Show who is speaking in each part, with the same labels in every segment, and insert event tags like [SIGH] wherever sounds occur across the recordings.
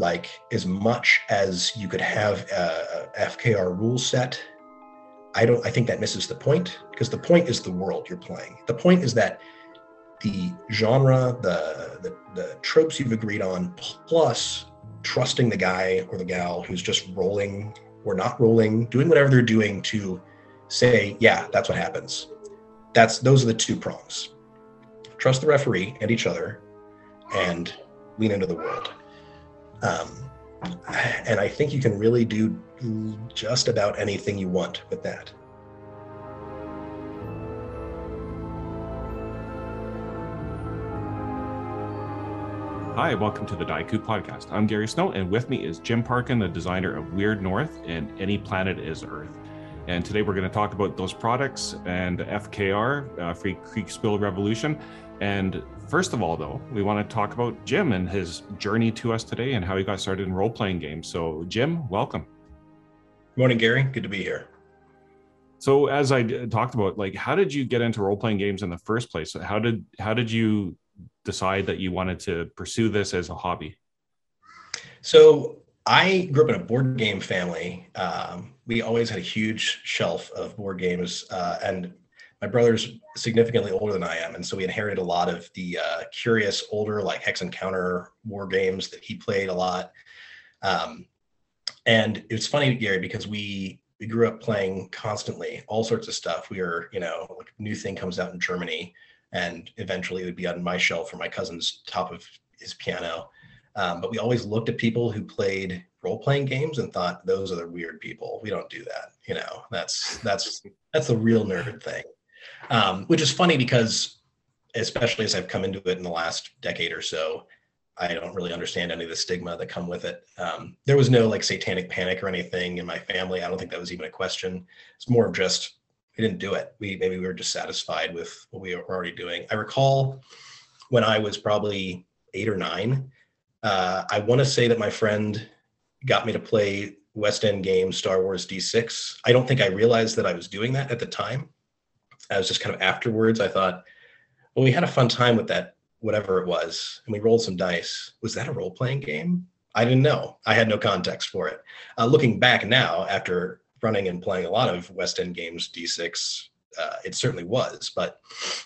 Speaker 1: like as much as you could have a, FKR rule set, I don't. I think that misses the point because the point is the world you're playing. The point is that the genre, the, the the tropes you've agreed on, plus trusting the guy or the gal who's just rolling or not rolling, doing whatever they're doing to say, yeah, that's what happens. That's those are the two prongs. Trust the referee and each other, and lean into the world. Um, and I think you can really do just about anything you want with that.
Speaker 2: Hi, welcome to the Daiku podcast. I'm Gary Snow, and with me is Jim Parkin, the designer of Weird North and Any Planet is Earth. And today we're going to talk about those products and FKR, uh, Free Kriegsspiel Revolution. And first of all, though, we want to talk about Jim and his journey to us today and how he got started in role playing games. So, Jim, welcome.
Speaker 1: Good morning, Gary. Good to be here.
Speaker 2: So, as I talked about, like, how did you get into role playing games in the first place? How did how did you decide that you wanted to pursue this as a hobby?
Speaker 1: So I grew up in a board game family. Um, we always had a huge shelf of board games, uh, and my brother's significantly older than I am, and so we inherited a lot of the uh, curious older, like Hex and Counter war games that he played a lot. Um, and it's funny, Gary, because we we grew up playing constantly all sorts of stuff. We were, you know, like new thing comes out in Germany and eventually it would be on my shelf or my cousin's top of his piano. Um, but we always looked at people who played role playing games and thought those are the weird people. We don't do that. You know, that's that's that's the real nerd thing. Um, which is funny because, especially as I've come into it in the last decade or so, I don't really understand any of the stigma that come with it. Um, there was no like satanic panic or anything in my family. I don't think that was even a question. It's more of just we didn't do it. We maybe we were dissatisfied with what we were already doing. I recall when I was probably eight or nine. Uh, I want to say that my friend got me to play West End game Star Wars D6. I don't think I realized that I was doing that at the time. I was just kind of afterwards. I thought, well, we had a fun time with that, whatever it was, and we rolled some dice. Was that a role playing game? I didn't know. I had no context for it. Uh, looking back now, after running and playing a lot of West End games D6. Uh, it certainly was, but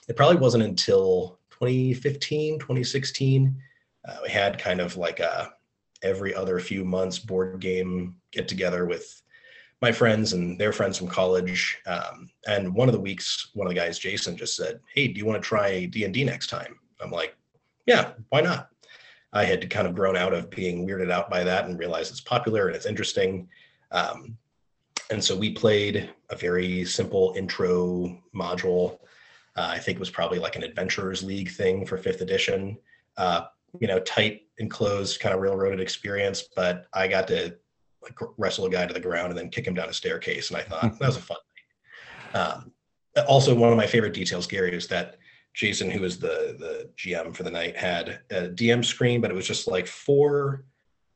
Speaker 1: it probably wasn't until 2015, 2016. Uh, we had kind of like a every other few months board game get together with my friends and their friends from college. Um, and one of the weeks, one of the guys, Jason, just said, "Hey, do you want to try D and D next time?" I'm like, "Yeah, why not?" I had kind of grown out of being weirded out by that and realized it's popular and it's interesting. Um, and so we played a very simple intro module. Uh, I think it was probably like an Adventurers League thing for fifth edition. Uh, you know, tight enclosed kind of railroaded experience, but I got to like wrestle a guy to the ground and then kick him down a staircase, and I thought that was a fun. Um, also, one of my favorite details, Gary, is that Jason, who was the the GM for the night, had a DM screen, but it was just like four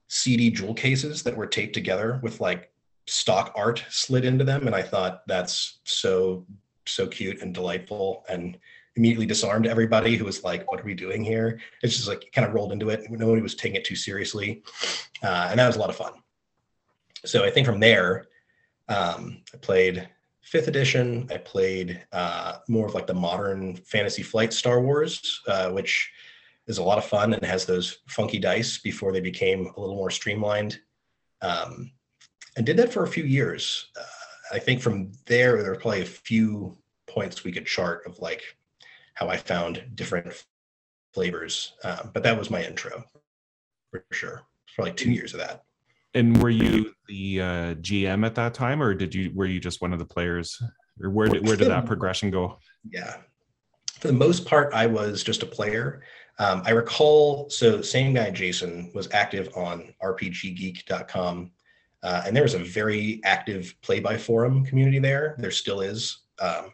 Speaker 1: CD jewel cases that were taped together with like stock art slid into them and i thought that's so so cute and delightful and immediately disarmed everybody who was like what are we doing here? It's just like kind of rolled into it. Nobody was taking it too seriously. Uh, and that was a lot of fun so i think from there um, i played fifth edition i played uh, more of like the modern fantasy flight star wars uh, which is a lot of fun and has those funky dice before they became a little more streamlined um, and did that for a few years. Uh, I think from there, there were probably a few points we could chart of like how I found different flavors. Um, but that was my intro for sure. It's probably two years of that.
Speaker 2: And were you the uh, GM at that time, or did you were you just one of the players, or where did where did that progression go?
Speaker 1: Yeah, for the most part, I was just a player. Um, I recall, so same guy Jason was active on RPGgeek.com uh, and there was a very active play by forum community there. There still is. Um,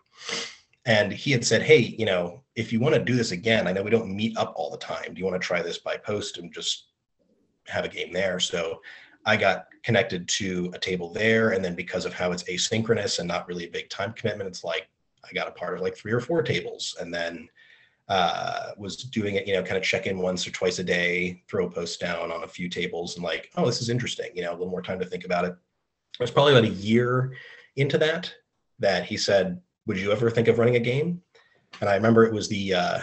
Speaker 1: and he had said, Hey, you know, if you want to do this again, I know we don't meet up all the time. Do you want to try this by post and just have a game there? So I got connected to a table there. And then because of how it's asynchronous and not really a big time commitment, it's like I got a part of like three or four tables. And then uh, was doing it, you know, kind of check in once or twice a day, throw a post down on a few tables and like, oh, this is interesting, you know, a little more time to think about it. It was probably about a year into that that he said, would you ever think of running a game? And I remember it was the uh,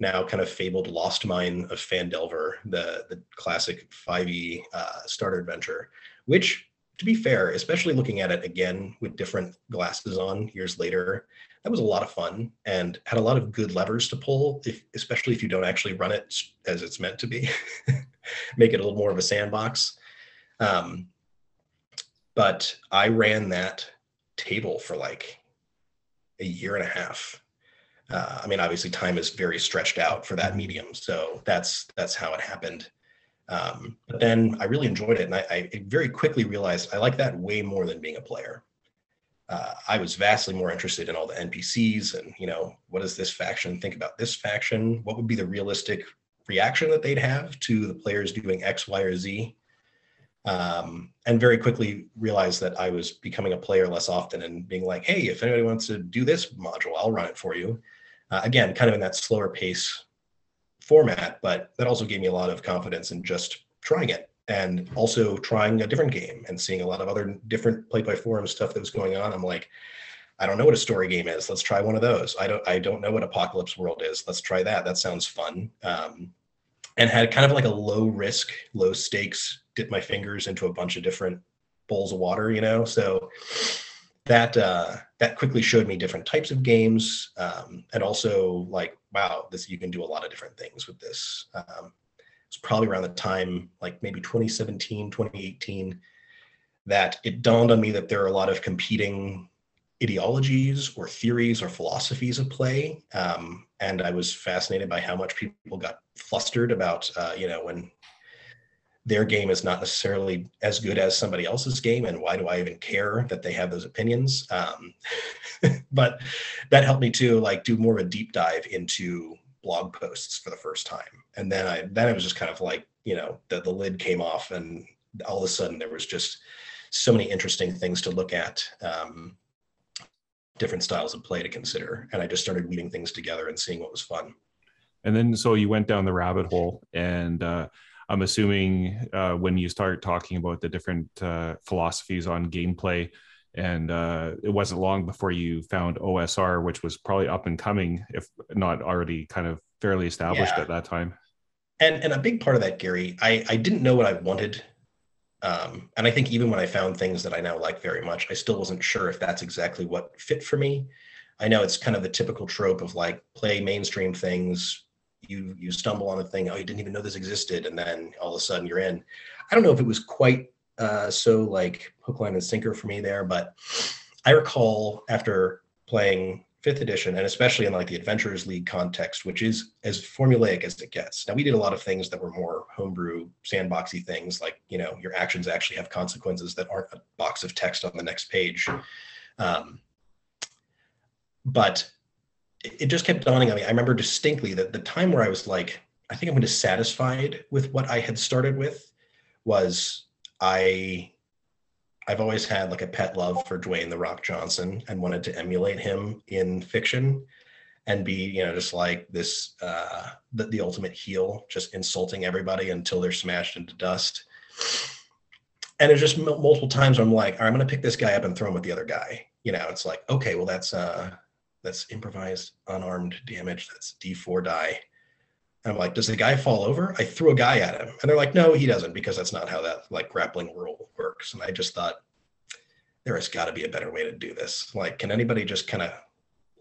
Speaker 1: now kind of fabled Lost Mine of Phandelver, the the classic 5e uh, starter adventure, which to be fair, especially looking at it again with different glasses on years later, that was a lot of fun and had a lot of good levers to pull, if, especially if you don't actually run it as it's meant to be, [LAUGHS] make it a little more of a sandbox. Um, but I ran that table for like a year and a half. Uh, I mean, obviously, time is very stretched out for that medium, so that's that's how it happened. Um, but then I really enjoyed it, and I, I, very quickly realized I like that way more than being a player. Uh, I was vastly more interested in all the NPCs and you know what does this faction think about this faction? What would be the realistic reaction that they'd have to the players doing X, Y, or Z? Um, and very quickly realized that I was becoming a player less often and being like, hey, if anybody wants to do this module, I'll run it for you. Uh, again, kind of in that slower pace format, but that also gave me a lot of confidence in just trying it and also trying a different game and seeing a lot of other different play by forum stuff that was going on. I'm like, I don't know what a story game is. Let's try one of those. I don't I don't know what Apocalypse World is. Let's try that. That sounds fun. Um, and had kind of like a low risk, low stakes, dip my fingers into a bunch of different bowls of water, you know. So that uh, that quickly showed me different types of games, um, and also like, wow, this you can do a lot of different things with this. Um, it's probably around the time, like maybe 2017, 2018, that it dawned on me that there are a lot of competing ideologies or theories or philosophies of play. Um, and I was fascinated by how much people got flustered about, uh, you know, when their game is not necessarily as good as somebody else's game and why do i even care that they have those opinions? Um, [LAUGHS] but that helped me to like do more of a deep dive into blog posts for the first time. And then i then it was just kind of like you know the, the lid came off and all of a sudden there was just so many interesting things to look at um, different styles of play to consider. And i just started weeding things together and seeing what was fun.
Speaker 2: And then so you went down the rabbit hole and uh, I'm assuming uh, when you start talking about the different uh, philosophies on gameplay, and uh, it wasn't long before you found OSR, which was probably up and coming, if not already kind of fairly established yeah. at that time.
Speaker 1: And and a big part of that, Gary, I I didn't know what I wanted. Um, and I think even when I found things that I now like very much, I still wasn't sure if that's exactly what fit for me. I know it's kind of the typical trope of like play mainstream things, you you stumble on a thing oh you didn't even know this existed and then all of a sudden you're in. I don't know if it was quite uh, so like hook line and sinker for me there but i recall after playing fifth edition and especially in like the adventurers league context which is as formulaic as it gets. Now we did a lot of things that were more homebrew sandboxy things like you know your actions actually have consequences that aren't a box of text on the next page. Um, but it just kept dawning on me. I remember distinctly that the time where I was like, I think I'm dissatisfied with what I had started with was I I've always had like a pet love for Dwayne the Rock Johnson and wanted to emulate him in fiction and be, you know, just like this uh the, the ultimate heel, just insulting everybody until they're smashed into dust. And it's just m- multiple times I'm like, I'm gonna pick this guy up and throw him with the other guy. You know, it's like, okay, well that's uh that's improvised unarmed damage. That's D4 die. And I'm like, does the guy fall over? I threw a guy at him. And they're like, no, he doesn't, because that's not how that like grappling rule works. And I just thought, there has got to be a better way to do this. Like, can anybody just kind of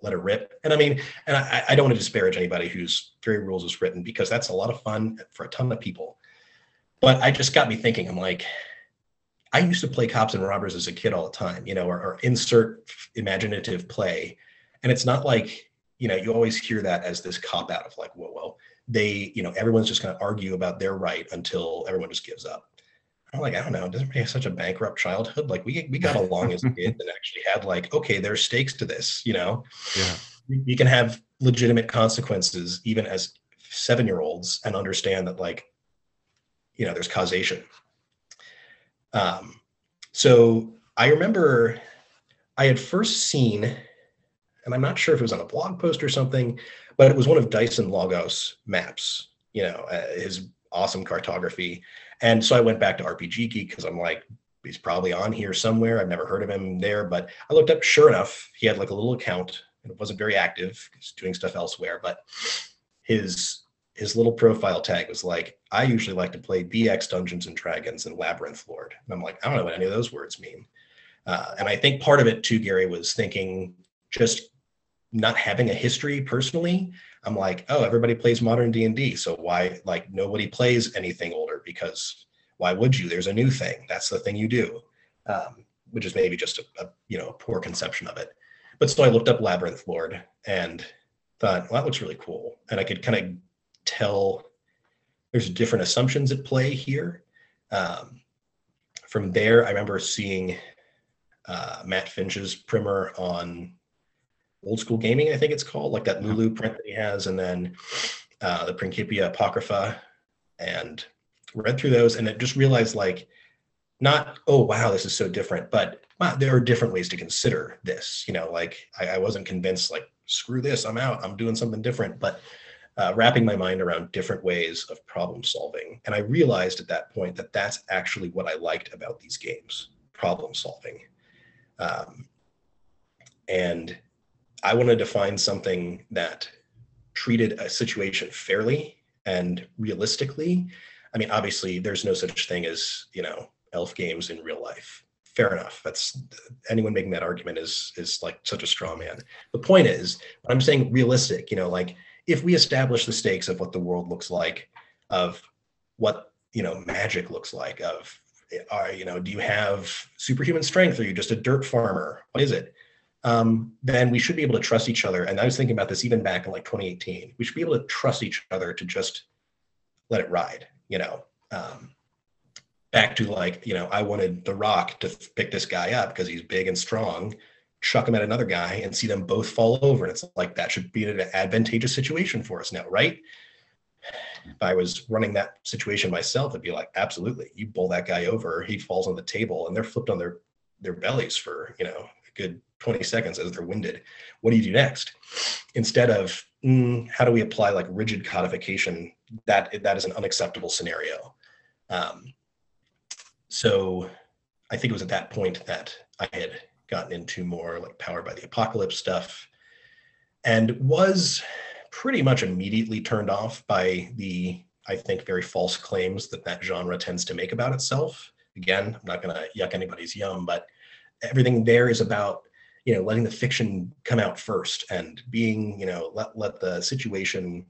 Speaker 1: let it rip? And I mean, and I, I don't want to disparage anybody whose very rules is written because that's a lot of fun for a ton of people. But I just got me thinking, I'm like, I used to play cops and robbers as a kid all the time, you know, or, or insert imaginative play and it's not like, you know, you always hear that as this cop out of like, well, well, they, you know, everyone's just going to argue about their right until everyone just gives up. I'm like, I don't know. Doesn't have such a bankrupt childhood? Like we we got along as [LAUGHS] kids and actually had like, okay, there's stakes to this, you know.
Speaker 2: Yeah.
Speaker 1: You can have legitimate consequences even as seven year olds and understand that like, you know, there's causation. Um, so I remember I had first seen and I'm not sure if it was on a blog post or something, but it was one of Dyson Logos maps. You know, uh, his awesome cartography, and so I went back to RPG Geek because I'm like, he's probably on here somewhere. I've never heard of him there, but I looked up. Sure enough, he had like a little account, and it wasn't very active. He's doing stuff elsewhere, but his his little profile tag was like, I usually like to play BX Dungeons and Dragons and Labyrinth Lord. And I'm like, I don't know what any of those words mean. Uh, and I think part of it too, Gary, was thinking just not having a history personally. I'm like, oh, everybody plays modern D and D, so why like nobody plays anything older? Because why would you? There's a new thing. That's the thing you do, um, which is maybe just a, a you know a poor conception of it. But so I looked up Labyrinth Lord and thought, well, that looks really cool, and I could kind of tell there's different assumptions at play here. Um, from there, I remember seeing uh, Matt Finch's primer on old school gaming, I think it's called, like that Lulu print that he has, and then uh, the Principia Apocrypha, and read through those, and it just realized like, not oh wow, this is so different, but wow, there are different ways to consider this. You know, like I, I wasn't convinced like screw this, I'm out, I'm doing something different, but uh, wrapping my mind around different ways of problem solving. And I realized at that point that that's actually what I liked about these games problem solving. Um, and I wanted to find something that treated a situation fairly and realistically. I mean, obviously, there's no such thing as, you know, elf games in real life. Fair enough. That's anyone making that argument is is like such a straw man. The point is, I'm saying realistic, you know, like if we establish the stakes of what the world looks like, of what you know magic looks like, of are you know do you have superhuman strength? Are you just a dirt farmer? What is it? Um, then we should be able to trust each other. And I was thinking about this even back in like 2018. We should be able to trust each other to just let it ride. You know, um, back to like you know I wanted The Rock to pick this guy up because he's big and strong chuck him at another guy and see them both fall over. And it's like that should be an advantageous situation for us now, right? If I was running that situation myself, it'd be like, absolutely, you bowl that guy over, he falls on the table, and they're flipped on their their bellies for you know good 20 seconds as they're winded. What do you do next? Instead of mm, how do we apply like rigid codification? That that is an unacceptable scenario. Um, so I think it was at that point that I had gotten into more like Powered by the Apocalypse stuff, and was pretty much immediately turned off by the, I think, very false claims that that genre tends to make about itself. Again, I'm not going to yuck anybody's yum, but everything there is about you know letting the fiction come out first and being you know let let the situation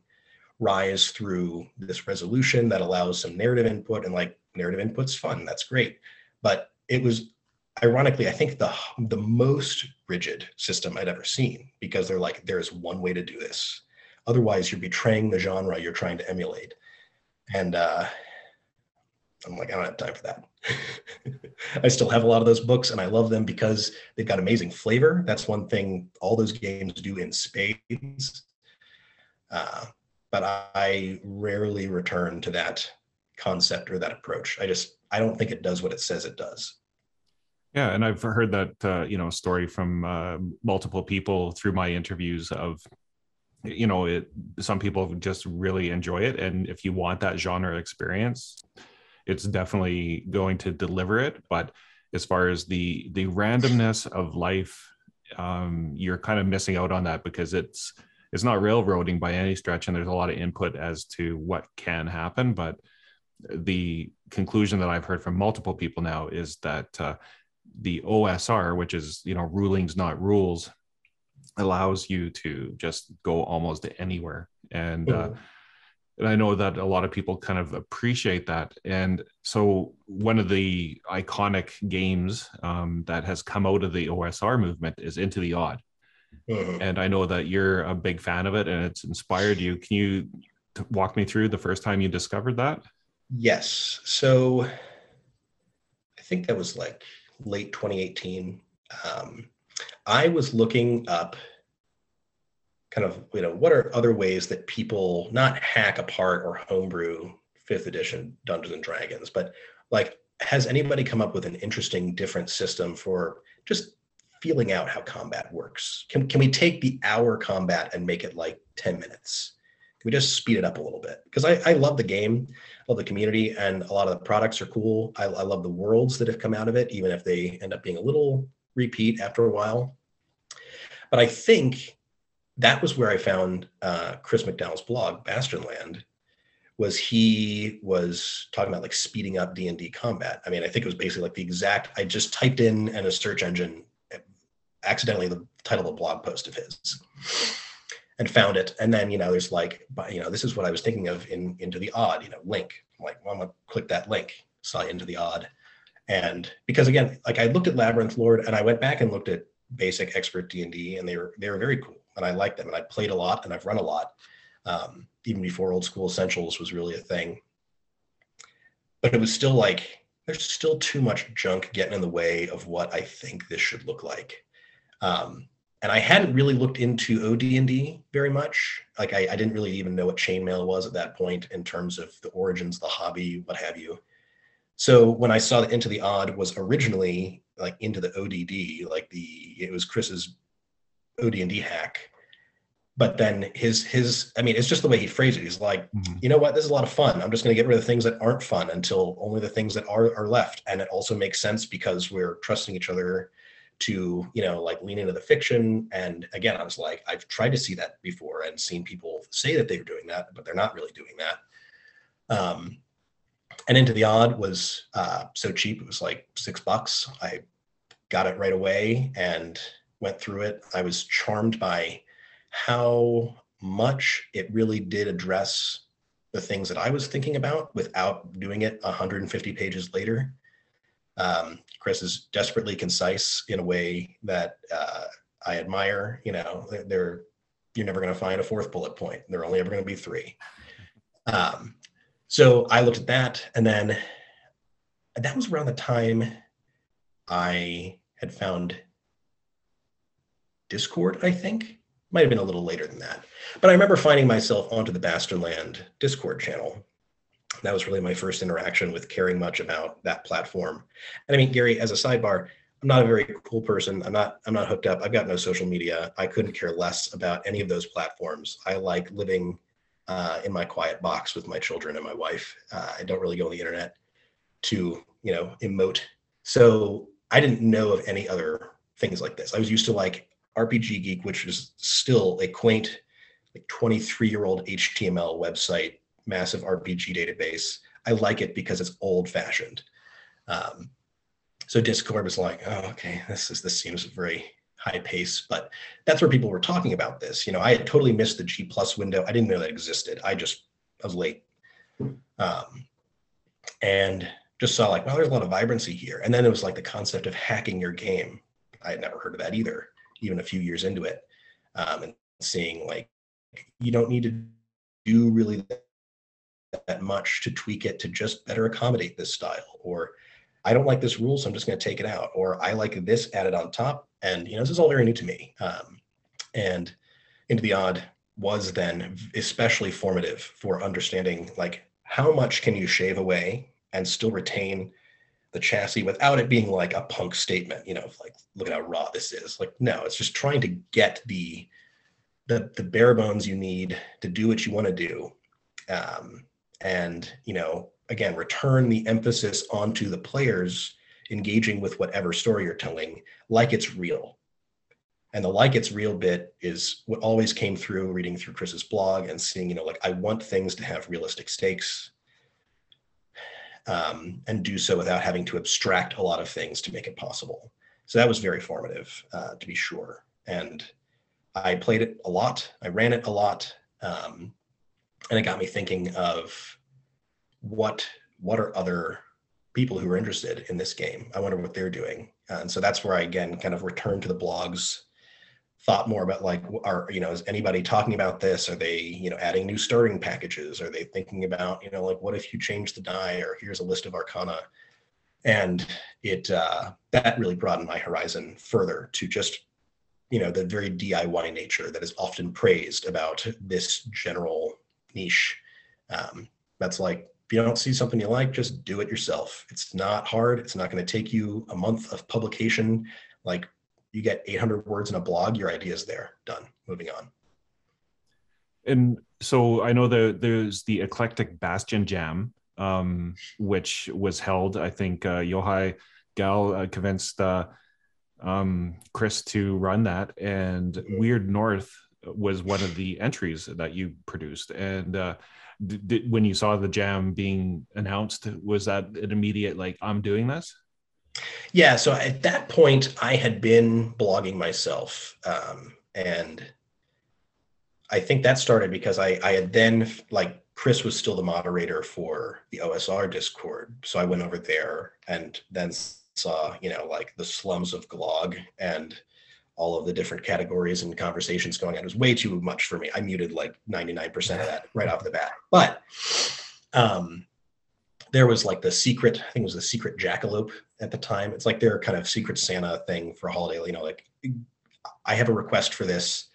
Speaker 1: rise through this resolution that allows some narrative input and like narrative input's fun that's great but it was ironically, I think the the most rigid system I'd ever seen because they're like, there is one way to do this. Otherwise, you're betraying the genre you're trying to emulate. And uh, I'm like, I don't have time for that. [LAUGHS] I still have a lot of those books and I love them because they've got amazing flavor. That's one thing all those games do in spades. Uh, but I rarely return to that concept or that approach. I just, I don't think it does what it says it does.
Speaker 2: Yeah, and I've heard that uh, you know story from uh, multiple people through my interviews of you know it some people just really enjoy it and if you want that genre experience it's definitely going to deliver it but as far as the the randomness of life um, you're kind of missing out on that because it's it's not railroading by any stretch and there's a lot of input as to what can happen but the conclusion that i've heard from multiple people now is that uh, the OSR, which is you know rulings not rules, allows you to just go almost anywhere. And uh, mm-hmm. And I know that a lot of people kind of appreciate that. And so one of the iconic games um, that has come out of the OSR movement is Into the Odd. Mm-hmm. And I know that you're a big fan of it, and it's inspired you. Can you walk me through the first time you discovered that?
Speaker 1: Yes. So I think that was like late 2018. Um, I was looking up kind of, you know, what are other ways that people not hack apart or homebrew fifth edition Dungeons and Dragons, but like, has anybody come up with an interesting different system for just feeling out how combat works. Can can we take the hour combat and make it like 10 minutes? Can we just speed it up a little bit? Because I, I love the game, I love the community, and a lot of the products are cool. I, I love the worlds that have come out of it, even if they end up being a little repeat after a while. But I think that was where I found uh, Chris McDowell's blog, Bastionland, was he was talking about like speeding up D&D combat. I mean, I think it was basically like the exact, I just typed in in a search engine accidentally the title of a blog post of his and found it. And then, you know, there's like, you know, this is what I was thinking of in Into the Odd, you know, link. I'm like, well, I'm gonna click that link, saw Into the Odd. And because again, like I looked at Labyrinth Lord and I went back and looked at basic expert D&D and they were, they were very cool. And I liked them and I played a lot and I've run a lot. Um, even before old school essentials was really a thing. But it was still like, there's still too much junk getting in the way of what I think this should look like. Um, and I hadn't really looked into OD&D very much. Like I, I, didn't really even know what chainmail was at that point in terms of the origins, the hobby, what have you. So when I saw that Into the Odd was originally like into the ODD, like the it was Chris's OD&D hack. But then his his I mean it's just the way he phrased it. He's like, mm-hmm. you know what, this is a lot of fun. I'm just going to get rid of the things that aren't fun until only the things that are are left. And it also makes sense because we're trusting each other to you know like lean into the fiction and again i was like i've tried to see that before and seen people say that they're doing that but they're not really doing that um and into the odd was uh so cheap it was like six bucks i got it right away and went through it i was charmed by how much it really did address the things that i was thinking about without doing it 150 pages later um, Chris is desperately concise in a way that uh, I admire. You know, they're you're never going to find a fourth bullet point. There are only ever going to be three. Um, so I looked at that, and then that was around the time I had found Discord. I think might have been a little later than that, but I remember finding myself onto the Bastionland Discord channel that was really my first interaction with caring much about that platform. And I mean, Gary, as a sidebar, I'm not a very cool person. I'm not. I'm not hooked up. I've got no social media. I couldn't care less about any of those platforms. I like living uh, in my quiet box with my children and my wife. Uh, I don't really go on the internet to you know emote. So I didn't know of any other things like this. I was used to like RPG Geek, which is still a quaint, like 23 year old HTML website massive RPG database. I like it because it's old fashioned. Um, so Discord was like, oh, okay, this is this seems very high pace, but that's where people were talking about this. You know, I had totally missed the G plus window. I didn't know that existed. I just I was late, um, and just saw like, well, there's a lot of vibrancy here. And then it was like the concept of hacking your game. I had never heard of that either, even a few years into it, um, and seeing like you don't need to do really that much to tweak it to just better accommodate this style or i don't like this rule so i'm just going to take it out or i like this added on top and you know this is all very new to me um, and into the odd was then especially formative for understanding like how much can you shave away and still retain the chassis without it being like a punk statement you know like look at how raw this is. Like no it's just trying to get the the, the bare bones you need to do what you want to do. Um, and you know again return the emphasis onto the players engaging with whatever story you're telling like it's real. And the like it's real bit is what always came through reading through chris's blog and seeing you know like i want things to have realistic stakes um, and do so without having to abstract a lot of things to make it possible. So that was very formative uh, to be sure. And i played it a lot. I ran it a lot um, and it got me thinking of what what are other people who are interested in this game? I wonder what they're doing. And so that's where i again kind of returned to the blogs thought more about like are you know is anybody talking about this are they you know adding new starting packages are they thinking about you know like what if you change the die or here's a list of arcana and it uh, that really broadened my horizon further to just you know the very diy nature that is often praised about this general niche. Um, that's like if you don't see something you like, just do it yourself. It's not hard. It's not going to take you a month of publication. Like you get 800 words in a blog, your idea is there, done, moving on.
Speaker 2: And so I know there's the Electric Bastion Jam, um, which was held. I think uh, Yochai Gal uh, convinced uh, um, Chris to run that, and mm-hmm. Weird North was one of the entries that you produced. And uh, did, when you saw the jam being announced, was that an immediate like, I'm doing this?
Speaker 1: Yeah. So at that point, I had been blogging myself, um, and I think that started because I I had then like Chris was still the moderator for the OSR Discord, so I went over there and then saw you know like the slums of Glog and all of the different categories and conversations going on. It was way too much for me. I muted like 99% of that right off the bat. But um, there was like the secret, I think it was the secret jackalope at the time. It's like their kind of secret Santa thing for holiday, you know, like I have a request for this,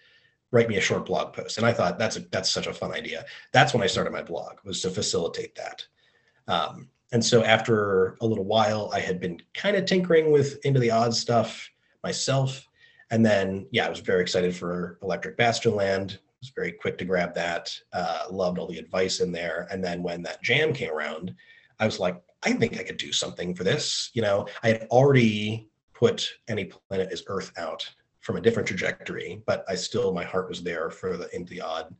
Speaker 1: write me a short blog post. And I thought that's a, that's such a fun idea. That's when I started my blog was to facilitate that. Um, and so after a little while, I had been kind of tinkering with into the odd stuff myself and then, yeah, I was very excited for Electric Bastionland. Was very quick to grab that. Uh, loved all the advice in there. And then when that jam came around, I was like, I think I could do something for this. You know, I had already put Any Planet is Earth out from a different trajectory, but I still, my heart was there for the in the odd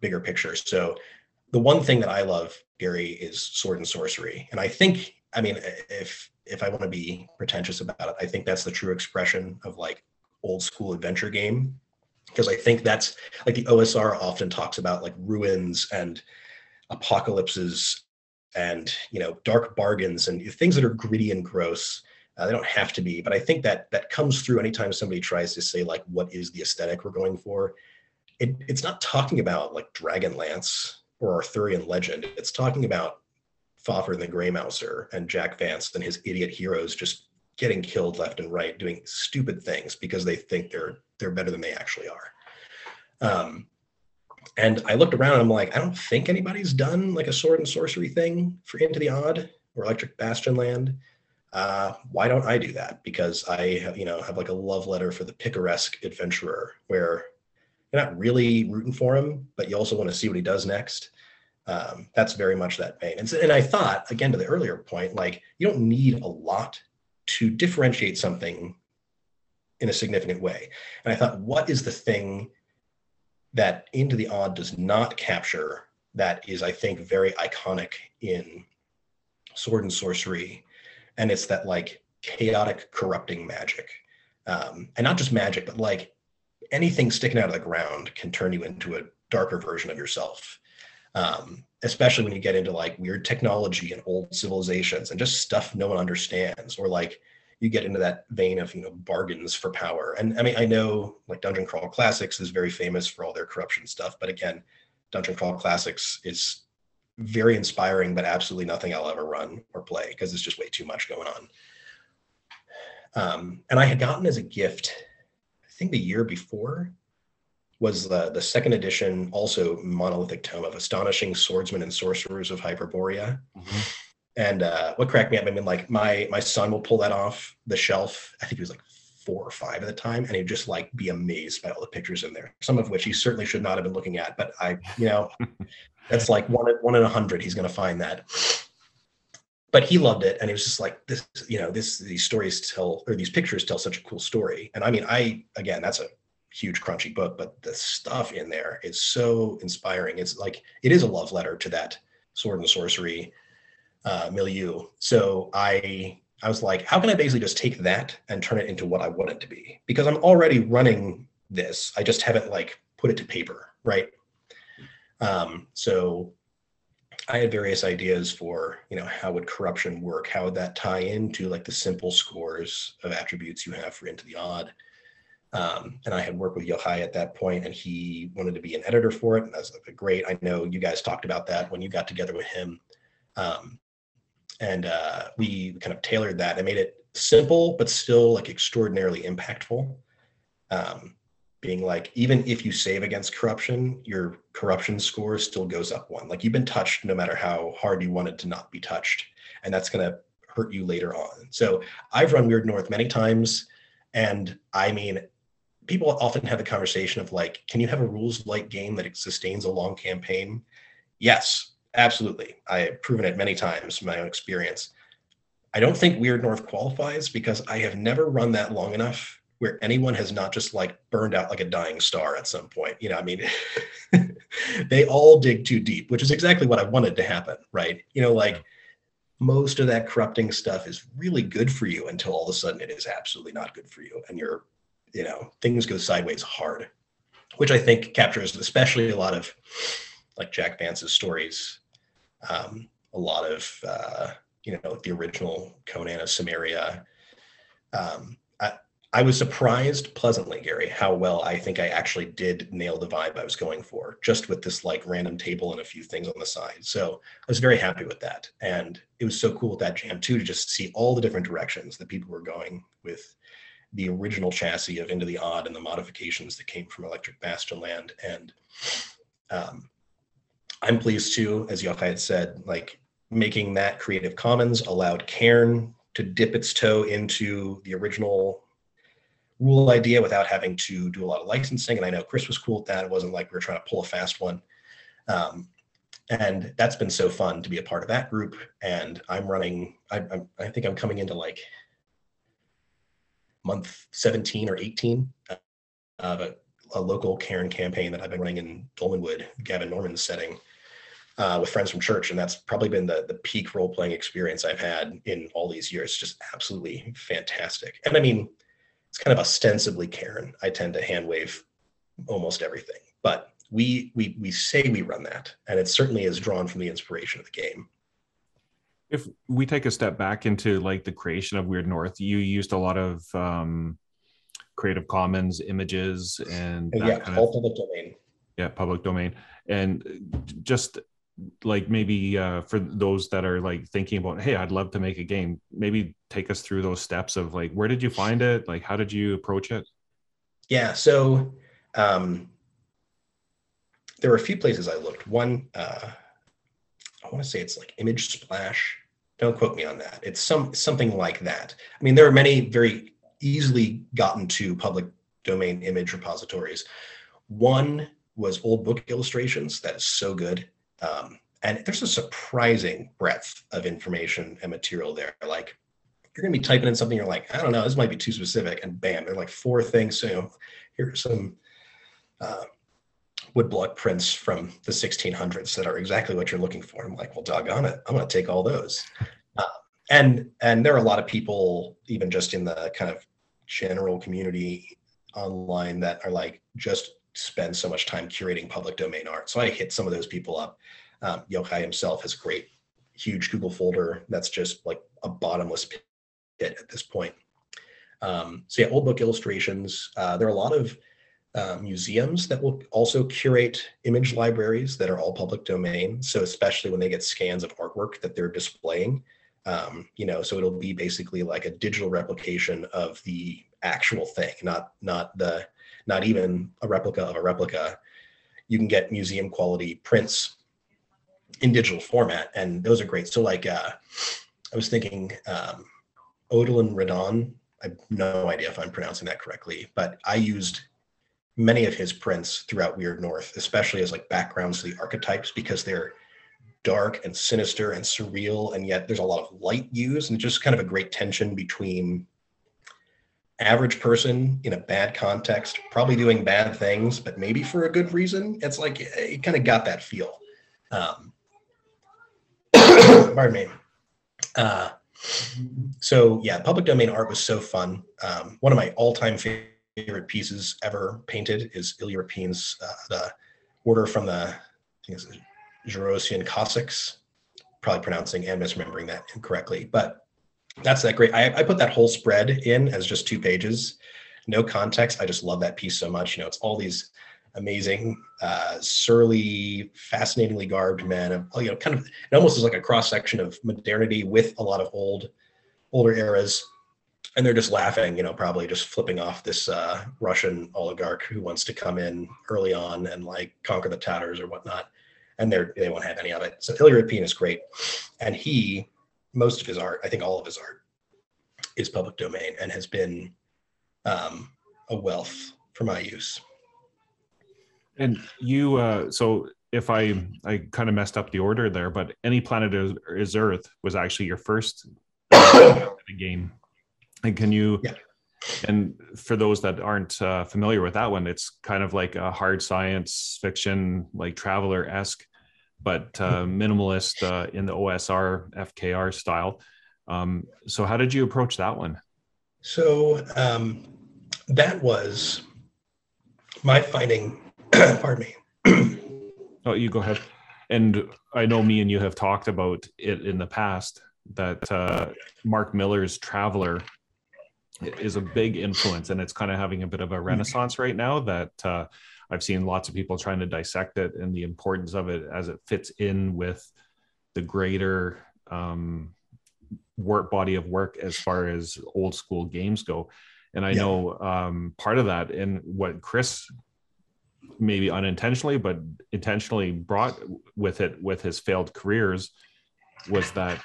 Speaker 1: bigger picture. So the one thing that I love, Gary, is sword and sorcery. And I think, I mean, if if I want to be pretentious about it, I think that's the true expression of like old school adventure game because I think that's like the OSR often talks about like ruins and apocalypses and you know dark bargains and things that are gritty and gross. Uh, they don't have to be, but I think that that comes through anytime somebody tries to say like what is the aesthetic we're going for. It, it's not talking about like Dragonlance or Arthurian legend. It's talking about and the Gray Mouser and Jack Vance and his idiot heroes just getting killed left and right, doing stupid things because they think they're they're better than they actually are. Um, and I looked around and I'm like, I don't think anybody's done like a sword and sorcery thing for Into the Odd or Electric Bastionland. Uh, why don't I do that? Because I, have, you know, have like a love letter for the picaresque adventurer, where you're not really rooting for him, but you also want to see what he does next. Um, that's very much that vein. And, so, and I thought, again, to the earlier point, like you don't need a lot to differentiate something in a significant way. And I thought, what is the thing that Into the Odd does not capture that is, I think, very iconic in sword and sorcery? And it's that like chaotic, corrupting magic. Um, and not just magic, but like anything sticking out of the ground can turn you into a darker version of yourself. Um, especially when you get into like weird technology and old civilizations and just stuff no one understands or like you get into that vein of you know bargains for power and i mean i know like dungeon crawl classics is very famous for all their corruption stuff but again dungeon crawl classics is very inspiring but absolutely nothing i'll ever run or play because it's just way too much going on um, and i had gotten as a gift i think the year before was the, the second edition, also monolithic tome of Astonishing Swordsmen and Sorcerers of Hyperborea. Mm-hmm. And uh, what cracked me up, I mean, like my my son will pull that off the shelf. I think he was like four or five at the time, and he'd just like be amazed by all the pictures in there. Some of which he certainly should not have been looking at, but I, you know, [LAUGHS] that's like one one in a hundred. He's going to find that. But he loved it, and he was just like, "This, you know, this these stories tell or these pictures tell such a cool story." And I mean, I again, that's a huge crunchy book, but the stuff in there is so inspiring. It's like it is a love letter to that sword and sorcery uh, milieu. So I I was like, how can I basically just take that and turn it into what I want it to be? Because I'm already running this. I just haven't like put it to paper, right? Um, so I had various ideas for, you know, how would corruption work? How would that tie into like the simple scores of attributes you have for into the odd? Um, and I had worked with Yochai at that point, and he wanted to be an editor for it. And that's like, great. I know you guys talked about that when you got together with him. Um, and uh, we kind of tailored that and made it simple, but still like extraordinarily impactful. Um, being like, even if you save against corruption, your corruption score still goes up one. Like you've been touched no matter how hard you wanted to not be touched. And that's going to hurt you later on. So I've run Weird North many times And I mean, people often have the conversation of like, can you have a rules light game that sustains a long campaign? Yes, absolutely. I have proven it many times from my own experience. I don't think Weird North qualifies because I have never run that long enough where anyone has not just like burned out like a dying star at some point. You know, I mean, [LAUGHS] they all dig too deep, which is exactly what I wanted to happen, right? You know, like most of that corrupting stuff is really good for you until all of a sudden it is absolutely not good for you. And you're, you know, things go sideways hard, which I think captures especially a lot of like Jack Vance's stories, um, a lot of, uh, you know, the original Conan of Cimmeria. Um, I was surprised pleasantly, Gary, how well I think I actually did nail the vibe I was going for, just with this like random table and a few things on the side. So I was very happy with that. And it was so cool with that jam too, to just see all the different directions that people were going with the original chassis of Into the Odd and the modifications that came from Electric Bastionland And um, I'm pleased too, as Yochai had said, like making that Creative Commons allowed Cairn to dip its toe into the original rule idea without having to do a lot of licensing. And I know Chris was cool with that. It wasn't like we were trying to pull a fast one. Um, and that's been so fun to be a part of that group. And I'm running, I, I'm, I think I'm coming into like month 17 or 18 of a, a local Cairn campaign that I've been running in Dolmenwood, Gavin Norman's setting. Uh, with friends from church, and that's probably been the the peak role playing experience I've had in all these years. Just absolutely fantastic. And I mean, it's kind of ostensibly Cairn. I tend to hand wave almost everything, but we we we say we run that, and it certainly is drawn from the inspiration of the game.
Speaker 2: If we take a step back into like the creation of Weird North, you used a lot of um, Creative Commons images and
Speaker 1: yeah, all public domain.
Speaker 2: Yeah, public domain, and just like maybe uh, for those that are like thinking about hey i'd love to make a game maybe take us through those steps of like where did you find it? Like how did you approach it?
Speaker 1: Yeah so um, there were a few places i looked. One uh, i want to say it's like image splash. Don't quote me on that. It's some something like that. I mean there are many very easily gotten to public domain image repositories. One was old book illustrations. That is so good um, and there's a surprising breadth of information and material there. Like you're going to be typing in something, you're like, I don't know, this might be too specific. And bam, there are like four things. So here's some uh, woodblock prints from the 1600s that are exactly what you're looking for. I'm like, well, doggone it. I'm going to take all those. [LAUGHS] Uh, and, and there are a lot of people, even just in the kind of general community online that are like, just spend so much time curating public domain art. So I hit some of those people up. Um, Yochai himself has a great, huge Google folder that's just like a bottomless pit at this point. Um, so yeah, old book illustrations. Uh, there are a lot of uh, museums that will also curate image libraries that are all public domain. So especially when they get scans of artwork that they're displaying, um, you know, so it'll be basically like a digital replication of the actual thing, not not the not even a replica of a replica. You can get museum quality prints in digital format, and those are great. So, like, uh, I was thinking um, Odilon Redon. I have no idea if I'm pronouncing that correctly, but I used many of his prints throughout Weird North, especially as like backgrounds to the archetypes because they're dark and sinister and surreal, and yet there's a lot of light used, and just kind of a great tension between average person in a bad context, probably doing bad things, but maybe for a good reason. It's like it kind of got that feel. Um, pardon me. Uh, so yeah, public domain art was so fun. Um, one of my all-time favorite pieces ever painted is Ilya Repin's uh, the order from the I think it's Jarosian Cossacks. Probably pronouncing and misremembering that incorrectly, but that's that great. I, I put that whole spread in as just two pages, no context. I just love that piece so much. You know, it's all these amazing, uh, surly, fascinatingly garbed men. of You know, kind of it almost is like a cross section of modernity with a lot of old, older eras. And they're just laughing, you know, probably just flipping off this uh, Russian oligarch who wants to come in early on and like conquer the Tatars or whatnot. And they're they won't have any of it. So Ilya Repin is great, and he most of his art, I think all of his art, is public domain and has been um, a wealth for my use.
Speaker 2: And you, uh, so if I I kind of messed up the order there, but any planet is, is Earth was actually your first [COUGHS] game. And can you? Yeah. And for those that aren't uh, familiar with that one, it's kind of like a hard science fiction, like Traveller esque, but uh, minimalist uh, in the OSR FKR style. Um, so, how did you approach that one?
Speaker 1: So um, that was my finding. [COUGHS] pardon me.
Speaker 2: oh, you go ahead. And I know me and you have talked about it in the past that uh, Marc Miller's Traveller is a big influence, and it's kind of having a bit of a renaissance right now. That uh, I've seen lots of people trying to dissect it and the importance of it as it fits in with the greater um, work body of work as far as old school games go. And I yeah. know um, part of that and what Chris maybe unintentionally but intentionally brought with it with his failed careers was that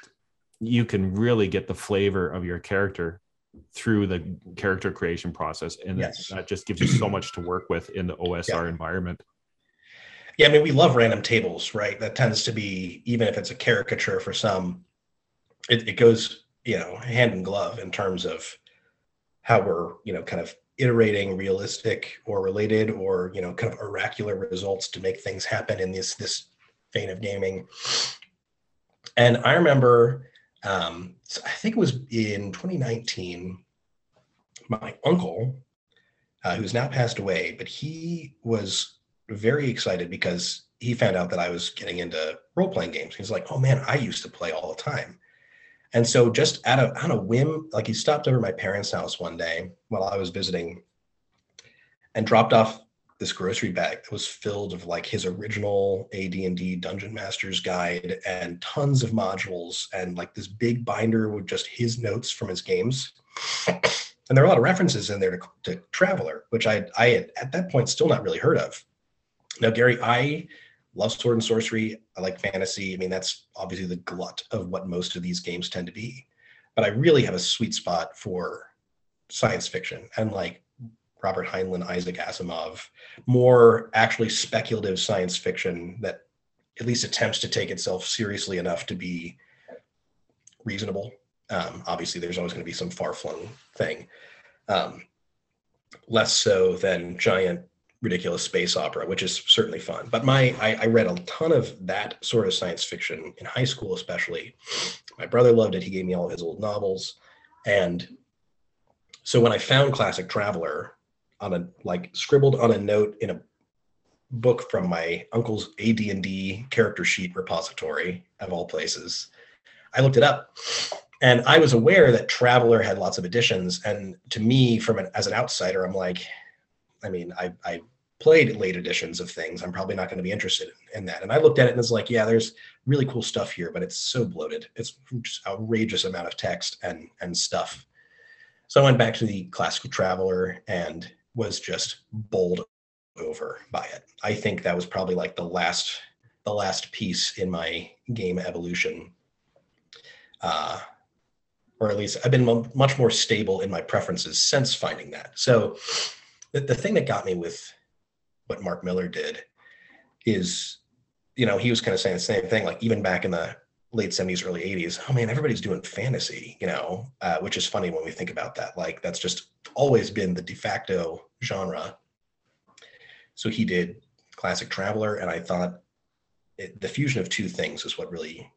Speaker 2: you can really get the flavor of your character through the character creation process and yes. that just gives you so much to work with in the osr yeah. environment
Speaker 1: yeah i mean we love random tables right that tends to be even if it's a caricature for some it, it goes you know hand in glove in terms of how we're you know kind of iterating realistic or related or you know kind of oracular results to make things happen in this this vein of gaming. And i remember um, i think it was in 2019 my uncle uh, who's now passed away but he was very excited because he found out that i was getting into role-playing games. He's like oh man i used to play all the time and so just out of on a whim, like he stopped over my parents' house one day while I was visiting and dropped off this grocery bag that was filled of like his original AD&D Dungeon Master's guide and tons of modules and like this big binder with just his notes from his games. And there are a lot of references in there to, to Traveller, which I I had at that point still not really heard of. Now, Gary, I love sword and sorcery. I like fantasy. I mean, that's obviously the glut of what most of these games tend to be. But I really have a sweet spot for science fiction and like Robert Heinlein, Isaac Asimov, more actually speculative science fiction that at least attempts to take itself seriously enough to be reasonable. Um, obviously, there's always going to be some far flung thing. Um, less so than giant ridiculous space opera, which is certainly fun. But my I, I, read a ton of that sort of science fiction in high school, especially. My brother loved it. He gave me all of his old novels, and so when I found Classic Traveller on a like scribbled on a note in a book from my uncle's AD&D character sheet repository of all places, I looked it up. And I was aware that Traveller had lots of editions. And to me, from an as an outsider, I'm like, I mean, I, I played late editions of things. I'm probably not going to be interested in, that. And I looked at it and it's like, yeah, there's really cool stuff here, but it's so bloated. It's just outrageous amount of text and and stuff. So I went back to the classical traveller and was just bowled over by it. I think that was probably like the last the last piece in my game evolution. Uh, or at least I've been much more stable in my preferences since finding that. So the, the thing that got me with what Marc Miller did is, you know, he was kind of saying the same thing, like even back in the late 70s, early 80s, oh man, everybody's doing fantasy, you know, uh, which is funny when we think about that. Like that's just always been the de facto genre. So he did classic traveller, and I thought it, the fusion of two things is what really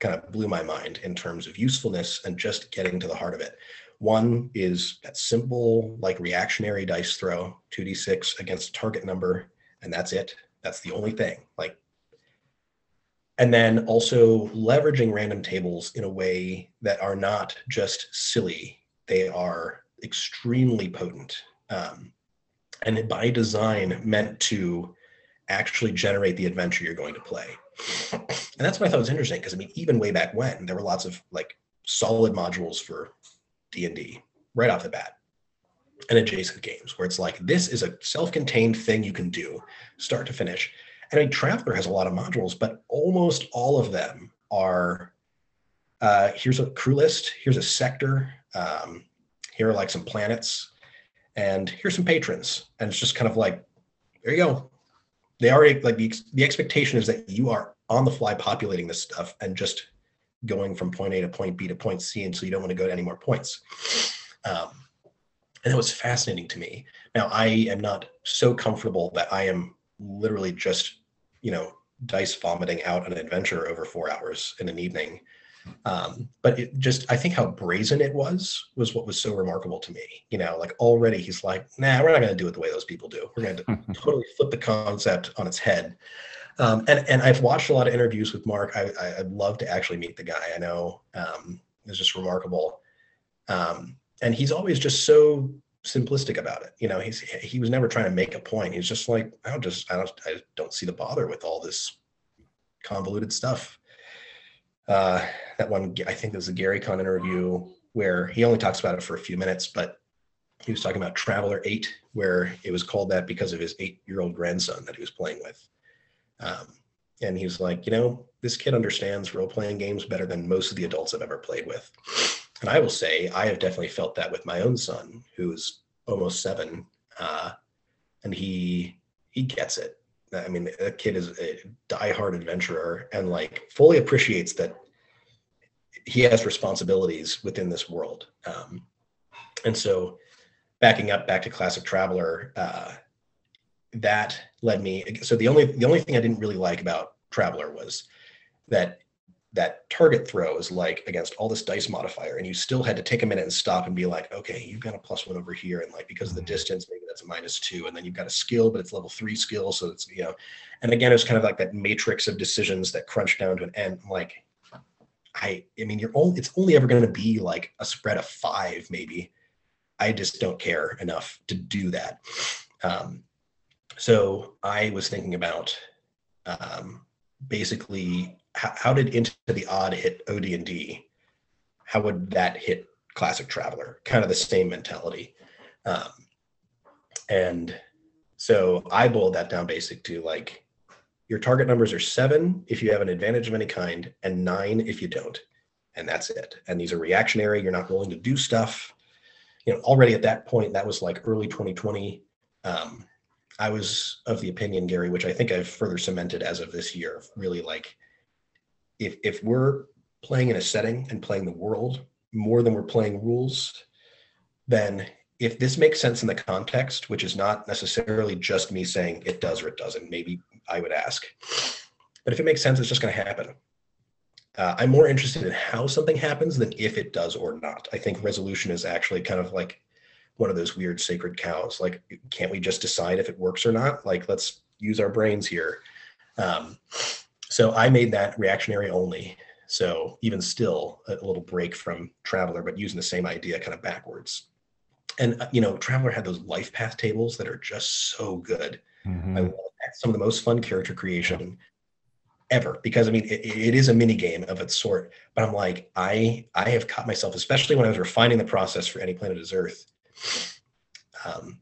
Speaker 1: kind of blew my mind in terms of usefulness and just getting to the heart of it. One is that simple, like reactionary dice throw, 2d6 against target number, and that's it. That's the only thing. Like, and then also leveraging random tables in a way that are not just silly, they are extremely potent. Um, and by design, meant to actually generate the adventure you're going to play. And that's what I thought was interesting because I mean, even way back when, there were lots of like solid modules for D&D right off the bat and adjacent games where it's like this is a self-contained thing you can do start to finish. And I mean, Traveller has a lot of modules, but almost all of them are uh, here's a crew list, here's a sector, um, here are like some planets, and here's some patrons. And it's just kind of like, there you go. They already like the, the expectation is that you are on the fly populating this stuff and just going from point A to point B to point C, and so you don't want to go to any more points. Um, and that was fascinating to me. Now I am not so comfortable that I am literally just, you know, dice vomiting out an adventure over four hours in an evening. Um, but it just, I think how brazen it was, was what was so remarkable to me. You know, like already he's like, nah, we're not going to do it the way those people do. We're going [LAUGHS] to totally flip the concept on its head. Um, and, and I've watched a lot of interviews with Marc. I, I, would love to actually meet the guy. I know um, it's just remarkable. Um, and he's always just so simplistic about it. You know, he's he was never trying to make a point. He's just like, I don't just I don't I don't see the bother with all this convoluted stuff. Uh, that one I think there's a Gary Con interview where he only talks about it for a few minutes, but he was talking about Traveller Eight, where it was called that because of his eight-year-old grandson that he was playing with. Um, and he was like, you know, this kid understands role-playing games better than most of the adults I've ever played with. And I will say, I have definitely felt that with my own son, who's almost seven, uh, and he he gets it. I mean, that kid is a diehard adventurer and like fully appreciates that he has responsibilities within this world. Um, and so, backing up back to Classic Traveller, uh, that led me. So the only the only thing I didn't really like about Traveller was that that target throw is like against all this dice modifier and you still had to take a minute and stop and be like okay you've got a plus one over here and like because of the mm-hmm. distance maybe that's a minus two and then you've got a skill but it's level three skill so it's you know and again it's kind of like that matrix of decisions that crunch down to an end like i i mean you're only it's only ever going to be like a spread of five maybe i just don't care enough to do that um so i was thinking about um basically how, how did Into the Odd hit OD&D? How would that hit Classic Traveller? Kind of the same mentality. Um, and so I boiled that down basic to like your target numbers are seven if you have an advantage of any kind, and nine if you don't. And that's it. And these are reactionary. You're not willing to do stuff. You know, already at that point, that was like early 2020. Um, I was of the opinion, Gary, which I think I've further cemented as of this year, really like if if we're playing in a setting and playing the world more than we're playing rules, then if this makes sense in the context, which is not necessarily just me saying it does or it doesn't, maybe I would ask. But if it makes sense, it's just going to happen. Uh, I'm more interested in how something happens than if it does or not. I think resolution is actually kind of like one of those weird sacred cows. Like, can't we just decide if it works or not? Like, let's use our brains here. Um, so I made that reactionary only. So even still, a little break from Traveller, but using the same idea kind of backwards. And uh, you know, Traveller had those life path tables that are just so good. Mm-hmm. I love that. Some of the most fun character creation ever because I mean it, it is a mini game of its sort. But I'm like, I I have caught myself, especially when I was refining the process for Any Planet Is Earth. Um,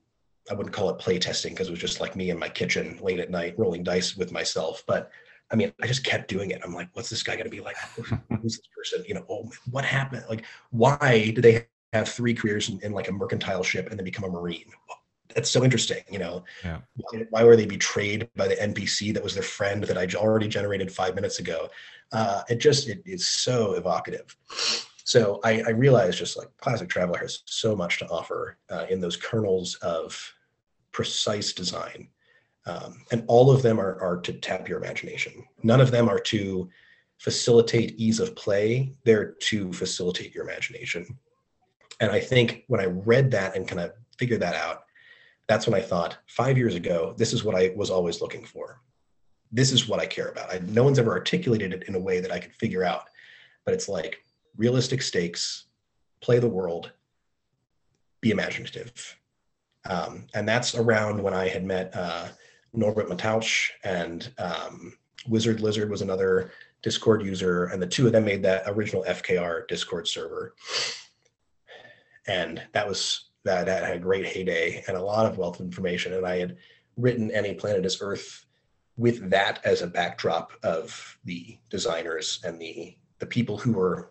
Speaker 1: I wouldn't call it play testing because it was just like me in my kitchen late at night rolling dice with myself. But I mean, I just kept doing it. I'm like, what's this guy going to be like? [LAUGHS] Who's this person? You know, oh, what happened? Like, why do they have three careers in, in like a mercantile ship and then become a Marine? That's so interesting. You know, yeah. why, why, were they betrayed by the NPC that was their friend that I already generated five minutes ago? Uh, it just, it is so evocative. So I, I realized just like Classic Traveller has so much to offer uh, in those kernels of precise design um, and all of them are, are to tap your imagination. None of them are to facilitate ease of play. They're to facilitate your imagination. And I think when I read that and kind of figured that out, that's when I thought five years ago, this is what I was always looking for. This is what I care about. I, no one's ever articulated it in a way that I could figure out, but it's like realistic stakes, play the world, be imaginative. Um, and that's around when I had met uh, Norbert Matausch and um, Wizard Lizard was another Discord user, and the two of them made that original FKR Discord server. And that was that, that had a great heyday and a lot of wealth of information. And I had written Any Planet is Earth with that as a backdrop of the designers and the the people who were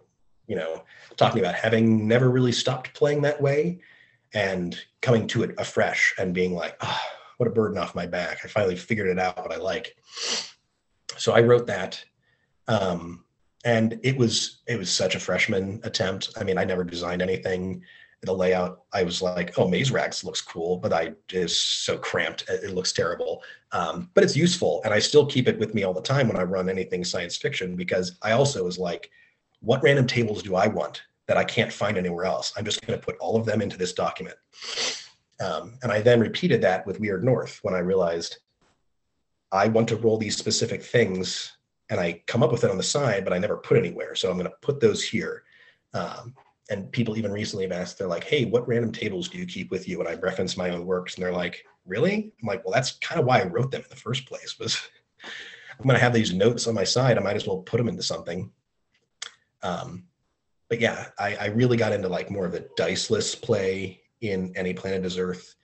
Speaker 1: you know, talking about having never really stopped playing that way and coming to it afresh and being like, oh, what a burden off my back. I finally figured it out what I like. So I wrote that. Um, and it was it was such a freshman attempt. I mean, I never designed anything. The layout, I was like, oh, Maze Rats looks cool, but I is so cramped. It looks terrible. Um, but it's useful, and I still keep it with me all the time when I run anything science fiction because I also was like, what random tables do I want that I can't find anywhere else? I'm just going to put all of them into this document. Um, and I then repeated that with Weird North when I realized I want to roll these specific things and I come up with it on the side, but I never put anywhere. So I'm going to put those here. Um, and people even recently have asked, they're like, hey, what random tables do you keep with you? And I reference my own works and they're like, really? I'm like, well, that's kind of why I wrote them in the first place was [LAUGHS] I'm going to have these notes on my side. I might as well put them into something. Um, but yeah, I, I really got into like more of the diceless play in Any Planet is Earth,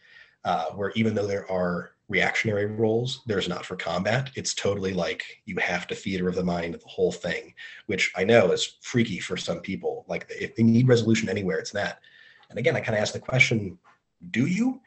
Speaker 1: uh, where even though there are reactionary rolls, there's not for combat. It's totally like you have to theater of the mind the whole thing, which I know is freaky for some people. Like if they need resolution anywhere, it's that. And again, I kind of ask the question, do you?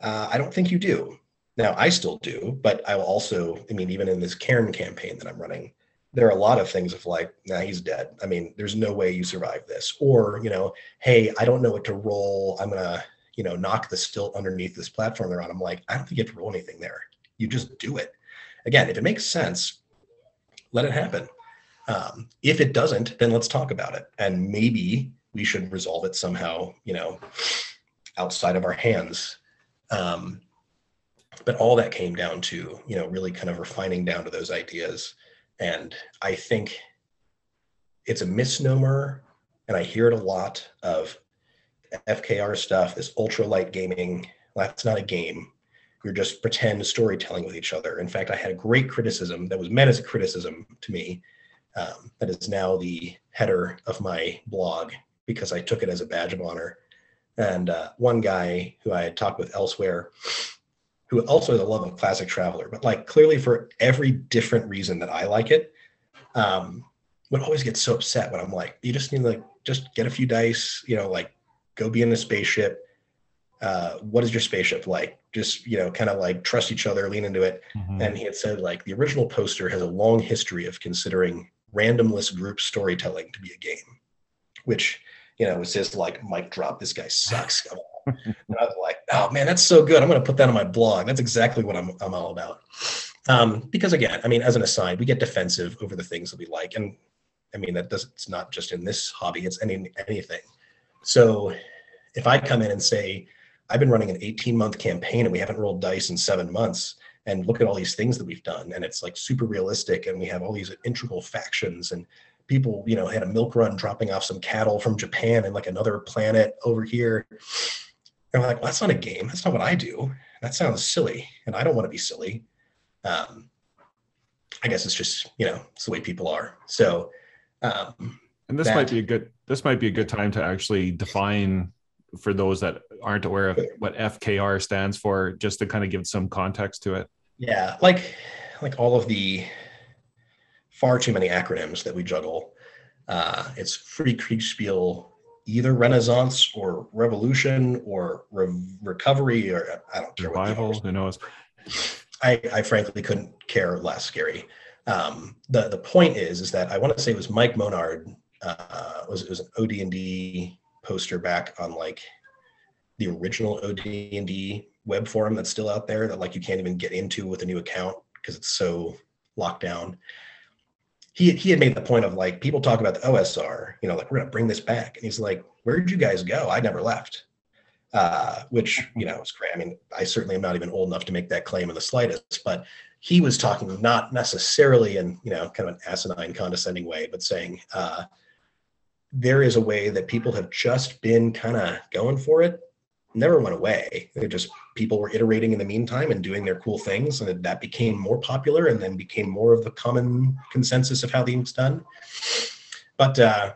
Speaker 1: Uh, I don't think you do. Now I still do, but I will also, I mean, even in this Cairn campaign that I'm running, there are a lot of things of like, nah, he's dead. I mean, there's no way you survive this. Or, you know, hey, I don't know what to roll. I'm gonna, you know, knock the stilt underneath this platform they're on. I'm like, I don't think you have to roll anything there. You just do it. Again, if it makes sense, let it happen. Um, if it doesn't, then let's talk about it. And maybe we should resolve it somehow, you know, outside of our hands. Um, but all that came down to, you know, really kind of refining down to those ideas and I think it's a misnomer, and I hear it a lot of FKR stuff, this ultra light gaming. That's not a game. You're just pretend storytelling with each other. In fact, I had a great criticism that was meant as a criticism to me. Um, that is now the header of my blog because I took it as a badge of honor. And uh, one guy who I had talked with elsewhere who also has a love of classic Traveller, but like clearly for every different reason that I like it, um, would always get so upset when I'm like, you just need to like just get a few dice, you know, like go be in a spaceship. Uh, what is your spaceship like? Just you know, kind of like trust each other, lean into it. Mm-hmm. And he had said like the original poster has a long history of considering randomless group storytelling to be a game, which you know was just like mic drop. This guy sucks. And I was like, oh man, that's so good. I'm going to put that on my blog. That's exactly what I'm, I'm all about. Um, because again, I mean, as an aside, we get defensive over the things that we like. And I mean, that does, it's not just in this hobby, it's any, anything. So if I come in and say, I've been running an 18 month campaign and we haven't rolled dice in seven months, and look at all these things that we've done, and it's like super realistic, and we have all these integral factions and people, you know, had a milk run dropping off some cattle from Japan and like another planet over here I'm like, well, that's not a game. That's not what I do. That sounds silly, and I don't want to be silly. Um, I guess it's just you know it's the way people are. So, um,
Speaker 2: and this that, might be a good this might be a good time to actually define for those that aren't aware of what FKR stands for, just to kind of give some context to it.
Speaker 1: Yeah, like like all of the far too many acronyms that we juggle. Uh, it's Free Kriegsspiel either renaissance or revolution or re- recovery or I don't care
Speaker 2: revival. Who knows?
Speaker 1: I, I frankly couldn't care less, Gary. Um, the the point is is that I want to say it was Mike Monard uh, was it was an OD&D poster back on like the original OD&D web forum that's still out there that like you can't even get into with a new account because it's so locked down he he had made the point of like people talk about the OSR, you know, like we're gonna bring this back, and he's like, "Where did you guys go? I never left." Uh, which you know is great. I mean, I certainly am not even old enough to make that claim in the slightest, but he was talking not necessarily in you know kind of an asinine, condescending way, but saying uh, there is a way that people have just been kind of going for it never went away. It just people were iterating in the meantime and doing their cool things, and that became more popular, and then became more of the common consensus of how the things done. But uh,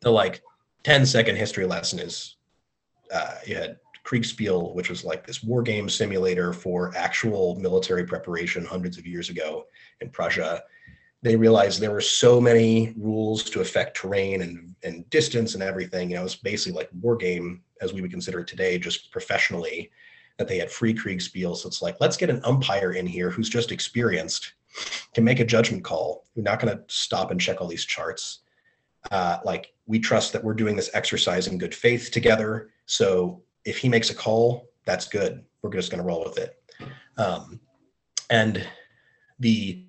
Speaker 1: the like 10 second history lesson is uh, you had Kriegsspiel, which was like this war game simulator for actual military preparation hundreds of years ago in Prussia. they realized there were so many rules to affect terrain and, and distance and everything. You know, it was basically like war game as we would consider it today, just professionally, that they had free Kriegsspiel. So it's like, let's get an umpire in here who's just experienced, can make a judgment call. We're not going to stop and check all these charts. Uh, like we trust that we're doing this exercise in good faith together. So if he makes a call, that's good. We're just going to roll with it. Um, and the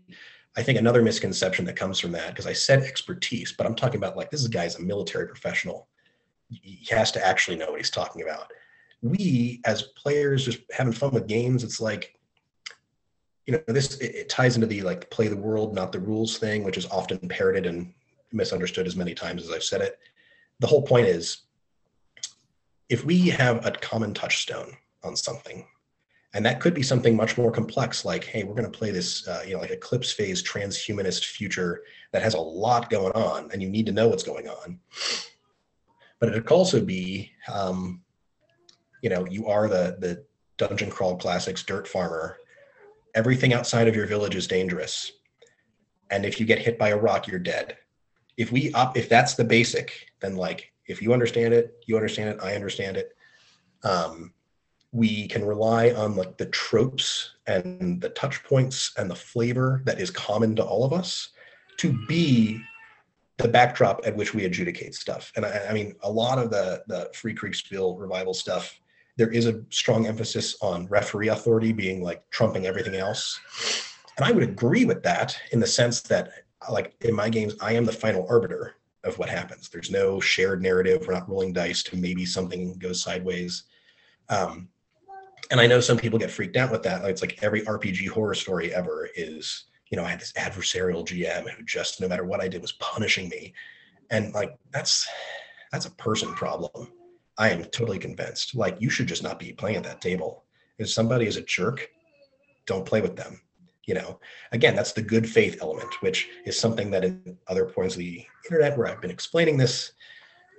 Speaker 1: I think another misconception that comes from that, because I said expertise, but I'm talking about like this guy's a military professional. He has to actually know what he's talking about. We as players just having fun with games, it's like, you know, this it, it ties into the like play the world, not the rules thing, which is often parroted and misunderstood as many times as I've said it. The whole point is if we have a common touchstone on something, and that could be something much more complex like hey we're going to play this uh, you know like eclipse phase transhumanist future that has a lot going on and you need to know what's going on but it could also be um, you know you are the the dungeon crawl classics dirt farmer. Everything outside of your village is dangerous. And if you get hit by a rock you're dead. If we up if that's the basic then like if you understand it you understand it i understand it. Um, we can rely on like the tropes and the touch points and the flavor that is common to all of us to be the backdrop at which we adjudicate stuff. And I, I mean, a lot of the the Free Kriegsspiel revival stuff, there is a strong emphasis on referee authority being like trumping everything else. And I would agree with that in the sense that, like in my games, I am the final arbiter of what happens. There's no shared narrative. We're not rolling dice to maybe something goes sideways. Um, and I know some people get freaked out with that. It's like every RPG horror story ever is, you know, I had this adversarial GM who just no matter what I did was punishing me. And like that's that's a person problem. I am totally convinced. Like you should just not be playing at that table. If somebody is a jerk, don't play with them. You know, again, that's the good faith element, which is something that in other points of the internet where I've been explaining this,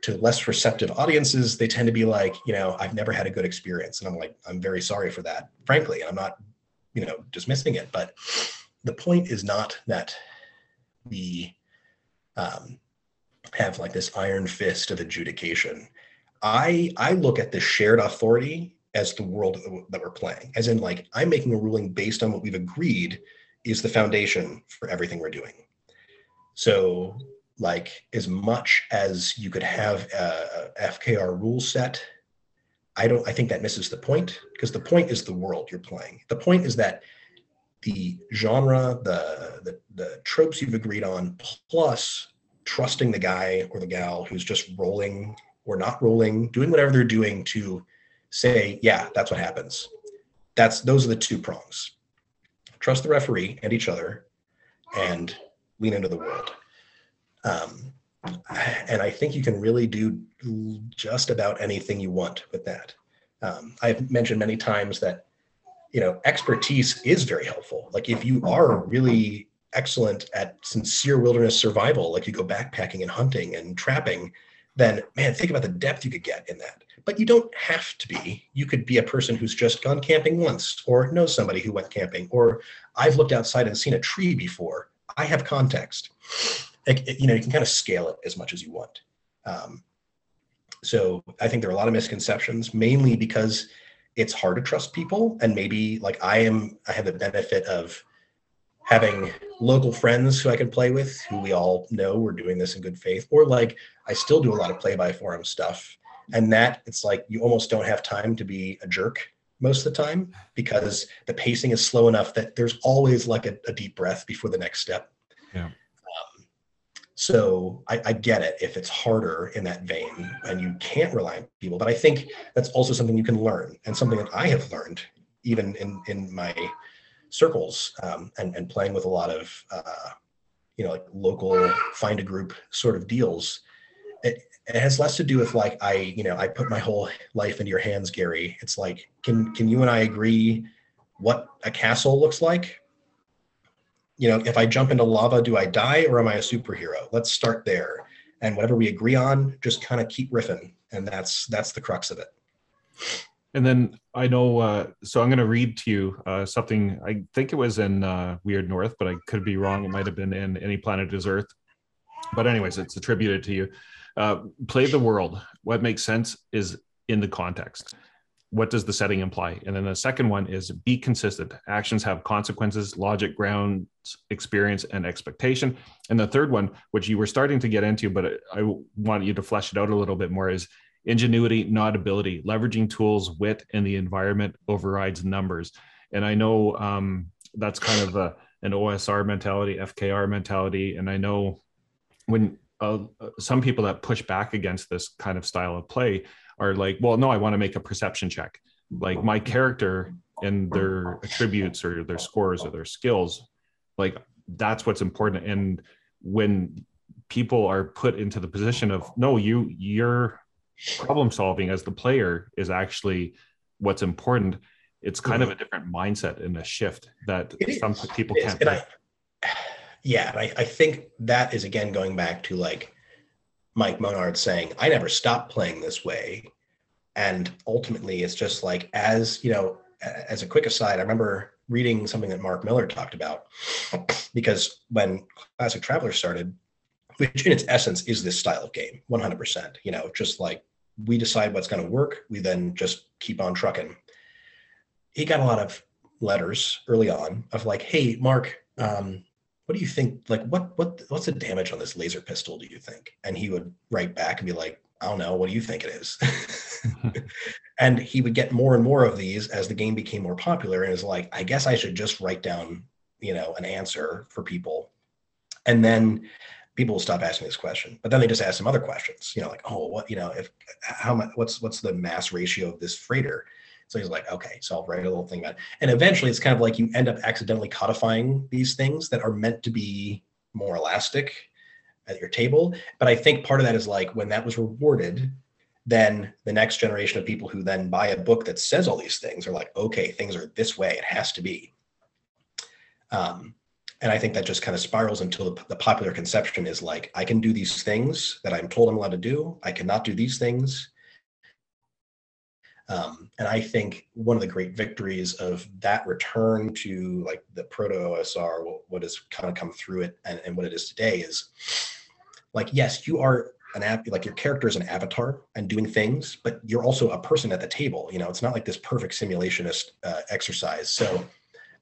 Speaker 1: to less receptive audiences, they tend to be like, you know, I've never had a good experience. And I'm like, I'm very sorry for that, frankly. And I'm not, you know, dismissing it. But the point is not that we um, have like this iron fist of adjudication. I I look at the shared authority as the world that we're playing, as in like I'm making a ruling based on what we've agreed is the foundation for everything we're doing. So like as much as you could have a, FKR rule set, I don't. I think that misses the point because the point is the world you're playing. The point is that the genre, the, the the tropes you've agreed on, plus trusting the guy or the gal who's just rolling or not rolling, doing whatever they're doing to say, yeah, that's what happens. That's those are the two prongs. Trust the referee and each other, and lean into the world. Um, and I think you can really do just about anything you want with that. Um, I've mentioned many times that you know expertise is very helpful. Like if you are really excellent at sincere wilderness survival, like you go backpacking and hunting and trapping, then man, think about the depth you could get in that. But you don't have to be. You could be a person who's just gone camping once, or know somebody who went camping, or I've looked outside and seen a tree before. I have context you know you can kind of scale it as much as you want um, so i think there are a lot of misconceptions mainly because it's hard to trust people. And maybe like i am i have the benefit of having local friends who i can play with who we all know we're doing this in good faith. Or like i still do a lot of play by forum stuff. And that it's like you almost don't have time to be a jerk most of the time because the pacing is slow enough that there's always like a, a deep breath before the next step.
Speaker 2: Yeah
Speaker 1: so I, I, get it if it's harder in that vein and you can't rely on people. But I think that's also something you can learn and something that I have learned even in, in my circles um, and, and playing with a lot of, uh, you know, like local find a group sort of deals. It, it has less to do with like, I, you know, I put my whole life into your hands, Gary. It's like, can, can you and I agree what a castle looks like? You know, if I jump into lava, do I die or am I a superhero? Let's start there. And whatever we agree on, just kind of keep riffing. And that's that's the crux of it.
Speaker 2: And then I know, uh, so I'm going to read to you uh, something. I think it was in uh, Weird North, but I could be wrong. It might have been in Any Planet Is Earth. But, anyways, it's attributed to you. Uh, play the world. What makes sense is in the context. What does the setting imply? And then the second one is be consistent. Actions have consequences, logic, grounds, experience, and expectation. And the third one, which you were starting to get into, but I want you to flesh it out a little bit more, is ingenuity, not ability, leveraging tools, wit, and the environment overrides numbers. And I know um, that's kind of a, an OSR mentality, FKR mentality. And I know when uh, some people that push back against this kind of style of play are like, well, no, I want to make a perception check. Like my character and their attributes or their scores or their skills, like that's what's important. And when people are put into the position of, no, you, you're problem solving as the player is actually what's important it's kind of a different mindset and a shift that some people can't
Speaker 1: I, [SIGHS] yeah I, I think that is again going back to like mike monard saying i never stopped playing this way and ultimately it's just like as you know as a quick aside i remember reading something that marc miller talked about [CLEARS THROAT] because when classic Traveller started which in its essence is this style of game 100% you know just like we decide what's going to work. We then just keep on trucking. He got a lot of letters early on of like, "Hey, Marc, um, what do you think? Like, what what what's the damage on this laser pistol? Do you think?" And he would write back and be like, "I don't know. What do you think it is?" Mm-hmm. [LAUGHS] and he would get more and more of these as the game became more popular. And is like, "I guess I should just write down, you know, an answer for people." And then people will stop asking this question but then they just ask some other questions you know like oh what you know if how much what's what's the mass ratio of this freighter so he's like okay so i'll write a little thing about it and eventually it's kind of like you end up accidentally codifying these things that are meant to be more elastic at your table but i think part of that is like when that was rewarded then the next generation of people who then buy a book that says all these things are like okay things are this way it has to be um, and I think that just kind of spirals until the, the, popular conception is like, I can do these things that I'm told I'm allowed to do. I cannot do these things. Um, and I think one of the great victories of that return to like the proto OSR, what, has kind of come through it and, and what it is today is like, yes, you are an app, like your character is an avatar and doing things, but you're also a person at the table. You know, it's not like this perfect simulationist uh, exercise. So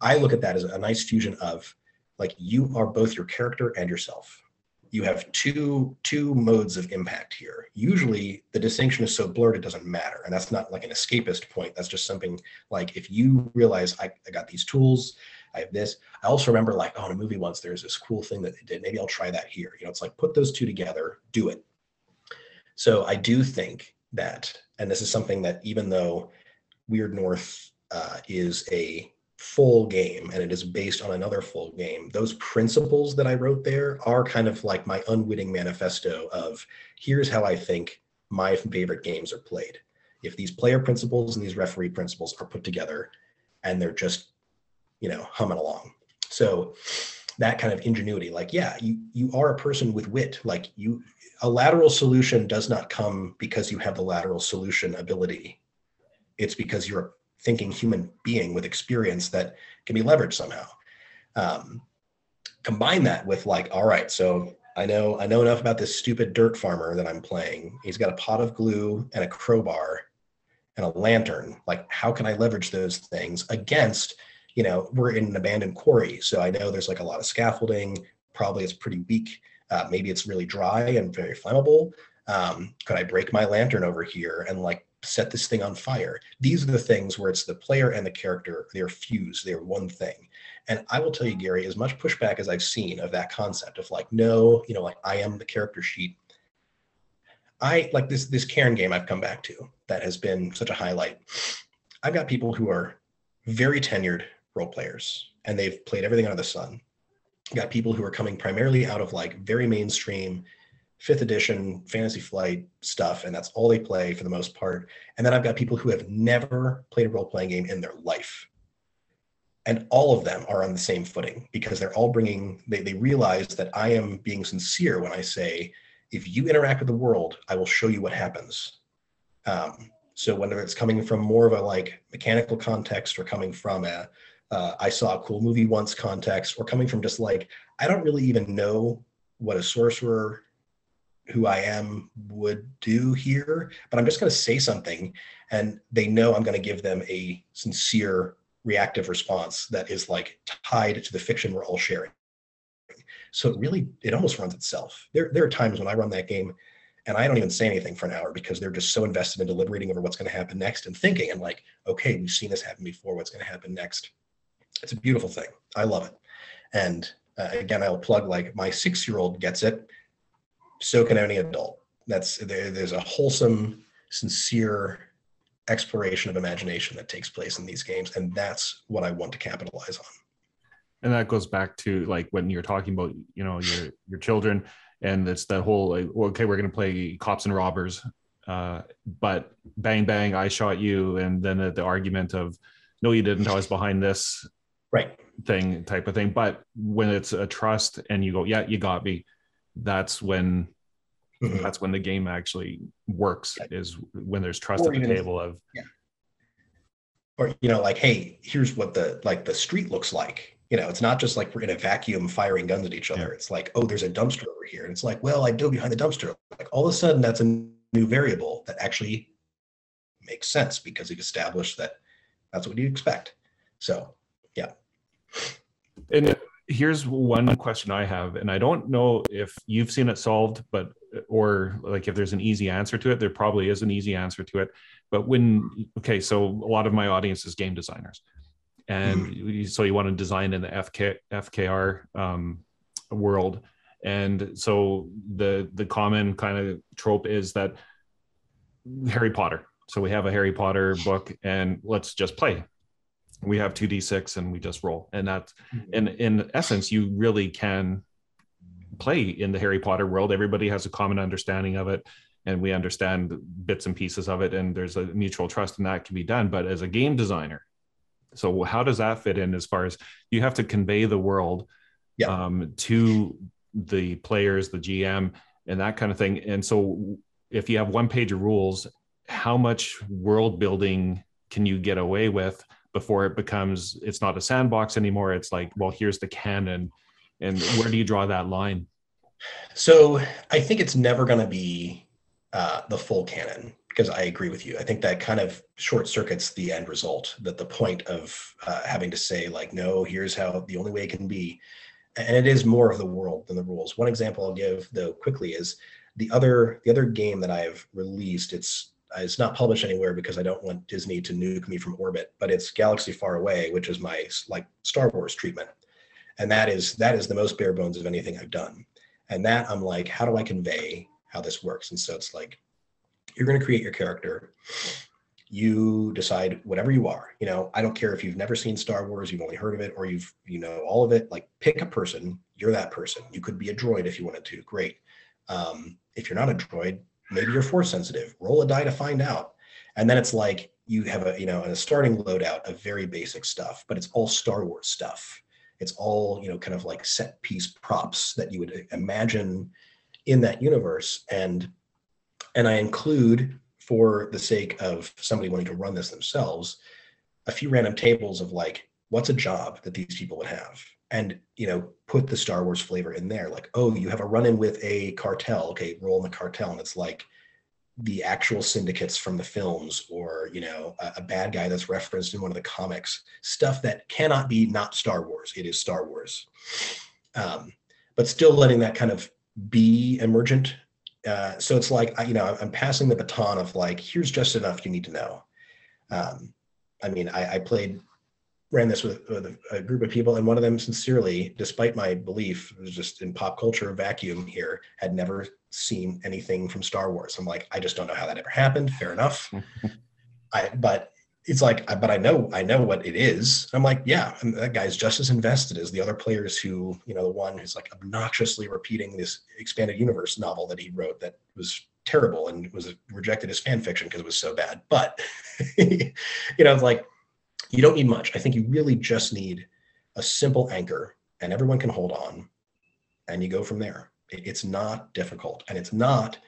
Speaker 1: I look at that as a nice fusion of like you are both your character and yourself you have two two modes of impact here. Usually the distinction is so blurred it doesn't matter. And that's not like an escapist point. That's just something like if you realize i, I got these tools i have this i also remember like oh in a movie once there's this cool thing that they did. Maybe i'll try that here. You know it's like put those two together do it. So i do think that and this is something that even though weird north uh, is a full game and it is based on another full game. Those principles that i wrote there are kind of like my unwitting manifesto of here's how i think my favorite games are played. If these player principles and these referee principles are put together and they're just you know humming along. So that kind of ingenuity like yeah you you are a person with wit. Like you a lateral solution does not come because you have the lateral solution ability. It's because you're thinking human being with experience that can be leveraged somehow. Um, combine that with like, all right, so I know I know enough about this stupid dirt farmer that I'm playing. He's got a pot of glue and a crowbar and a lantern. Like, how can I leverage those things against? You know, we're in an abandoned quarry, so I know there's like a lot of scaffolding. Probably it's pretty weak. Uh, maybe it's really dry and very flammable. Um, could I break my lantern over here and like set this thing on fire. These are the things where it's the player and the character, they're fused, they're one thing. And I will tell you, Gary, as much pushback as I've seen of that concept of like, no, you know, like I am the character sheet. I like this this Cairn game I've come back to that has been such a highlight. I've got people who are very tenured role players and they've played everything under the sun. I've got people who are coming primarily out of like very mainstream fifth edition fantasy flight stuff and that's all they play for the most part. And then i've got people who have never played a role-playing game in their life. And all of them are on the same footing because they're all bringing they, they realize that i am being sincere when i say if you interact with the world i will show you what happens. Um, So whether it's coming from more of a like mechanical context or coming from a uh, I saw a cool movie once context or coming from just like I don't really even know what a sorcerer who I am would do here, but I'm just going to say something and they know I'm going to give them a sincere reactive response that is like tied to the fiction we're all sharing. So it really, it almost runs itself. There, there are times when I run that game and I don't even say anything for an hour because they're just so invested in deliberating over what's going to happen next and thinking and like, okay, we've seen this happen before. What's going to happen next? It's a beautiful thing. I love it. And uh, again, I'll plug like my six-year-old gets it. So can any adult. That's there, there's a wholesome, sincere exploration of imagination that takes place in these games, and that's what I want to capitalize on.
Speaker 2: And that goes back to like when you're talking about you know your your children and it's that whole like, okay we're going to play cops and robbers uh, but bang bang i shot you and then the, the, argument of no you didn't i was behind this
Speaker 1: right.
Speaker 2: thing type of thing. But when it's a trust and you go yeah you got me that's when mm-hmm. that's when the game actually works is when there's trust or at the table of
Speaker 1: yeah or you know like hey here's what the like the street looks like you know, it's not just like we're in a vacuum firing guns at each other. Yeah. It's like, oh, there's a dumpster over here. And it's like, well, I dove behind the dumpster. Like all of a sudden, that's a new variable that actually makes sense because you've established that that's what you expect. So, yeah.
Speaker 2: And here's one question I have, and I don't know if you've seen it solved, but or like if there's an easy answer to it, there probably is an easy answer to it. But when okay, so a lot of my audience is game designers and mm. so you want to design in the FK, FKR um, world. And so the the common kind of trope is that Harry Potter. So we have a Harry Potter book, and let's just play. We have two d six, and we just roll. And that's mm-hmm. in in essence, you really can play in the Harry Potter world. Everybody has a common understanding of it, and we understand bits and pieces of it, and there's a mutual trust, and that can be done. But as a game designer, so how does that fit in as far as you have to convey the world yeah. um, to the players, the GM, and that kind of thing? And so if you have one page of rules, how much world building can you get away with before it becomes it's not a sandbox anymore? It's like, well, here's the canon, and where do you draw that line?
Speaker 1: So I think it's never going to be uh, the full canon because I agree with you. I think that kind of short circuits the end result. That the point of uh, having to say like, no, here's how the only way it can be, and it is more of the world than the rules. One example I'll give though quickly is the other the other game that I've released. It's it's not published anywhere because I don't want Disney to nuke me from orbit. But it's Galaxy Far Away, which is my like Star Wars treatment, and that is that is the most bare bones of anything I've done. And that I'm like, how do I convey how this works? And so it's like you're going to create your character you decide whatever you are you know i don't care if you've never seen star wars you've only heard of it or you've you know all of it like pick a person you're that person you could be a droid if you wanted to great um, if you're not a droid maybe you're force sensitive roll a die to find out. And then it's like you have a you know a starting loadout of very basic stuff but it's all star wars stuff. It's all you know kind of like set piece props that you would imagine in that universe. And and I include, for the sake of somebody wanting to run this themselves, a few random tables of like, what's a job that these people would have? And you know, put the Star Wars flavor in there. Like, oh, you have a run-in with a cartel. Okay, roll in the cartel, and it's like the actual syndicates from the films, or you know, a, a bad guy that's referenced in one of the comics. Stuff that cannot be not Star Wars. It is Star Wars. Um, but still letting that kind of be emergent uh, so it's like you know I'm passing the baton of like here's just enough you need to know. Um, I mean, I, I, played ran this with, with a, group of people, and one of them sincerely, despite my belief, was just in pop culture vacuum here, had never seen anything from Star Wars. I'm like, I just don't know how that ever happened. Fair enough. [LAUGHS] I, but it's like, but I know, I know what it is. I'm like, yeah, and that guy's just as invested as the other players who, you know, the one who's like obnoxiously repeating this expanded universe novel that he wrote that was terrible and was rejected as fan fiction because it was so bad. But, [LAUGHS] you know, it's like, you don't need much. I think you really just need a simple anchor and everyone can hold on and you go from there. It's not difficult and it's not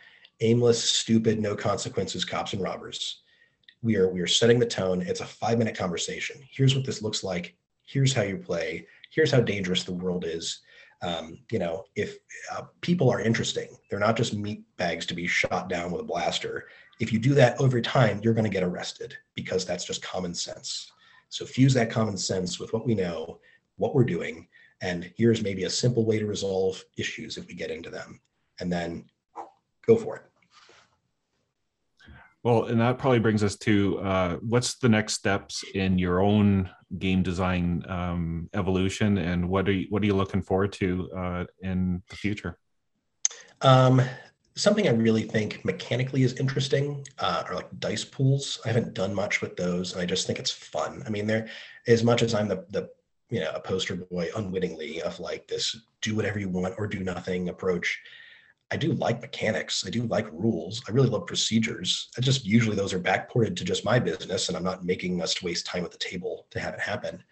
Speaker 1: aimless, stupid, no consequences cops and robbers we are we are setting the tone. It's a five minute conversation. Here's what this looks like. Here's how you play. Here's how dangerous the world is. Um, you know, if uh, people are interesting, they're not just meat bags to be shot down with a blaster. If you do that over time, you're going to get arrested because that's just common sense. So fuse that common sense with what we know, what we're doing, and here's maybe a simple way to resolve issues if we get into them, and then go for it.
Speaker 2: Well, and that probably brings us to uh, what's the next steps in your own game design um, evolution, and what are you, what are you looking forward to uh, in the future?
Speaker 1: Um, something I really think mechanically is interesting uh, are like dice pools. I haven't done much with those, and I just think it's fun. I mean, they're as much as I'm the the you know a poster boy unwittingly of like this do whatever you want or do nothing approach I do like mechanics. I do like rules. I really love procedures. I just usually those are backported to just my business, and I'm not making us waste time at the table to have it happen.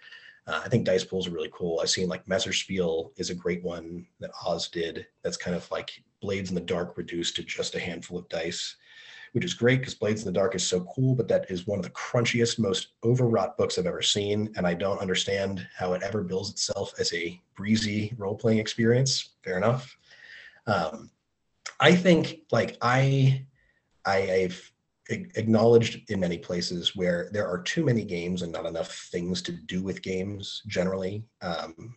Speaker 1: Uh, I think dice pools are really cool. I've seen like Messerspiel is a great one that Oz did. That's kind of like Blades in the Dark reduced to just a handful of dice, which is great because Blades in the Dark is so cool. But that is one of the crunchiest, most overwrought books I've ever seen, and I don't understand how it ever bills itself as a breezy role playing experience. Fair enough. Um, I think like I, I have acknowledged in many places where there are too many games and not enough things to do with games generally. Um,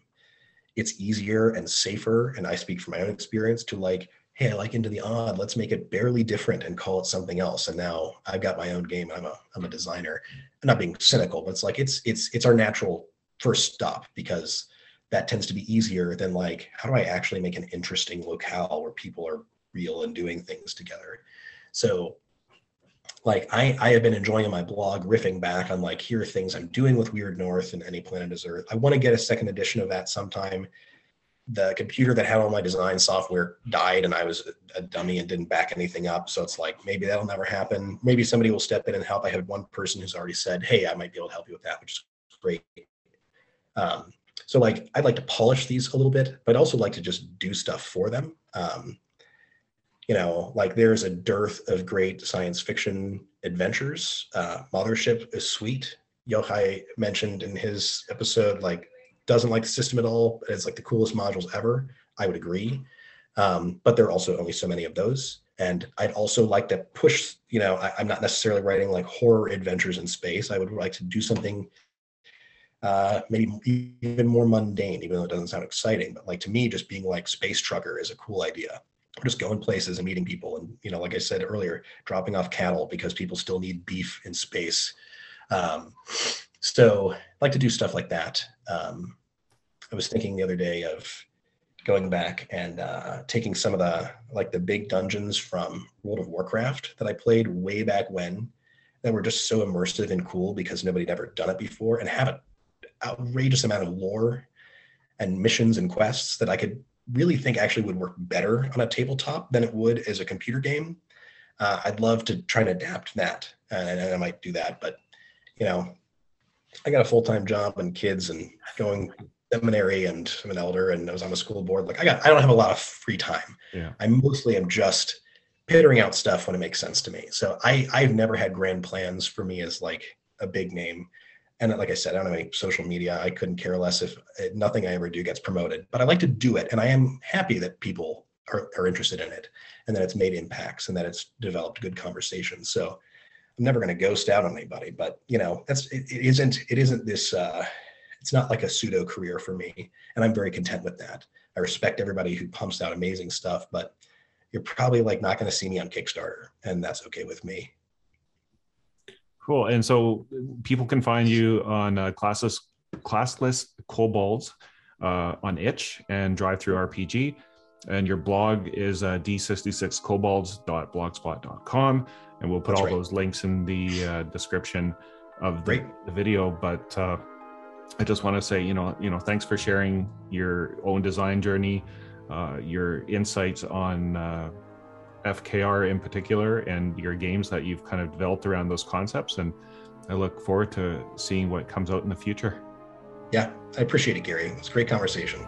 Speaker 1: it's easier and safer, and I speak from my own experience to like, hey, I like Into the Odd. Let's make it barely different and call it something else. And now I've got my own game. I'm a I'm a designer. I'm not being cynical, but it's like it's it's it's our natural first stop because that tends to be easier than like how do I actually make an interesting locale where people are real and doing things together. So like I, I have been enjoying my blog riffing back on like here are things I'm doing with Weird North and Any Planet is Earth. I want to get a second edition of that sometime. The computer that had all my design software died and I was a dummy and didn't back anything up. So it's like maybe that'll never happen. Maybe somebody will step in and help. I had one person who's already said, Hey, I might be able to help you with that, which is great. Um, so like I'd like to polish these a little bit, but I'd also like to just do stuff for them. Um, you know, like there's a dearth of great science fiction adventures. Uh, Mothership is sweet. Yochai mentioned in his episode, like, doesn't like the system at all, but it's like the coolest modules ever. I would agree. Um, but there are also only so many of those. And I'd also like to push, you know, I, am not necessarily writing like horror adventures in space. I would like to do something uh, maybe even more mundane, even though it doesn't sound exciting. But like to me, just being like space trucker is a cool idea just going places and meeting people and you know like i said earlier dropping off cattle because people still need beef in space. Um, so i like to do stuff like that. Um, i was thinking the other day of going back and uh, taking some of the like the big dungeons from world of warcraft that i played way back when that were just so immersive and cool because nobody had ever done it before and have an outrageous amount of lore and missions and quests that i could really think actually would work better on a tabletop than it would as a computer game. Uh, I'd love to try and adapt that, and, and I might do that. But you know, I got a full time job and kids and going seminary, and I'm an elder, and I was on the school board. Like I got, I don't have a lot of free time.
Speaker 2: Yeah.
Speaker 1: I mostly am just pittering out stuff when it makes sense to me. So I, I've never had grand plans for me as like a big name and like I said, I don't have any social media. I couldn't care less if eh, nothing I ever do gets promoted, but I like to do it. And I am happy that people are, are interested in it and that it's made impacts and that it's developed good conversations. So I'm never going to ghost out on anybody, but you know, that's, it, it isn't, it isn't this, uh, it's not like a pseudo career for me. And I'm very content with that. I respect everybody who pumps out amazing stuff, but you're probably like not going to see me on Kickstarter and that's okay with me.
Speaker 2: Cool. And so people can find you on uh, classless, classless kobolds uh, on itch and DriveThruRPG. And your blog is uh, d66kobolds.blogspot.com. And we'll put That's all right. those links in the uh, description of the, the video. But uh, I just want to say, you know, you know, thanks for sharing your own design journey, uh, your insights on uh, FKR in particular and your games that you've kind of developed around those concepts. And I look forward to seeing what comes out in the future.
Speaker 1: Yeah, I appreciate it, Gary. It's a great conversation.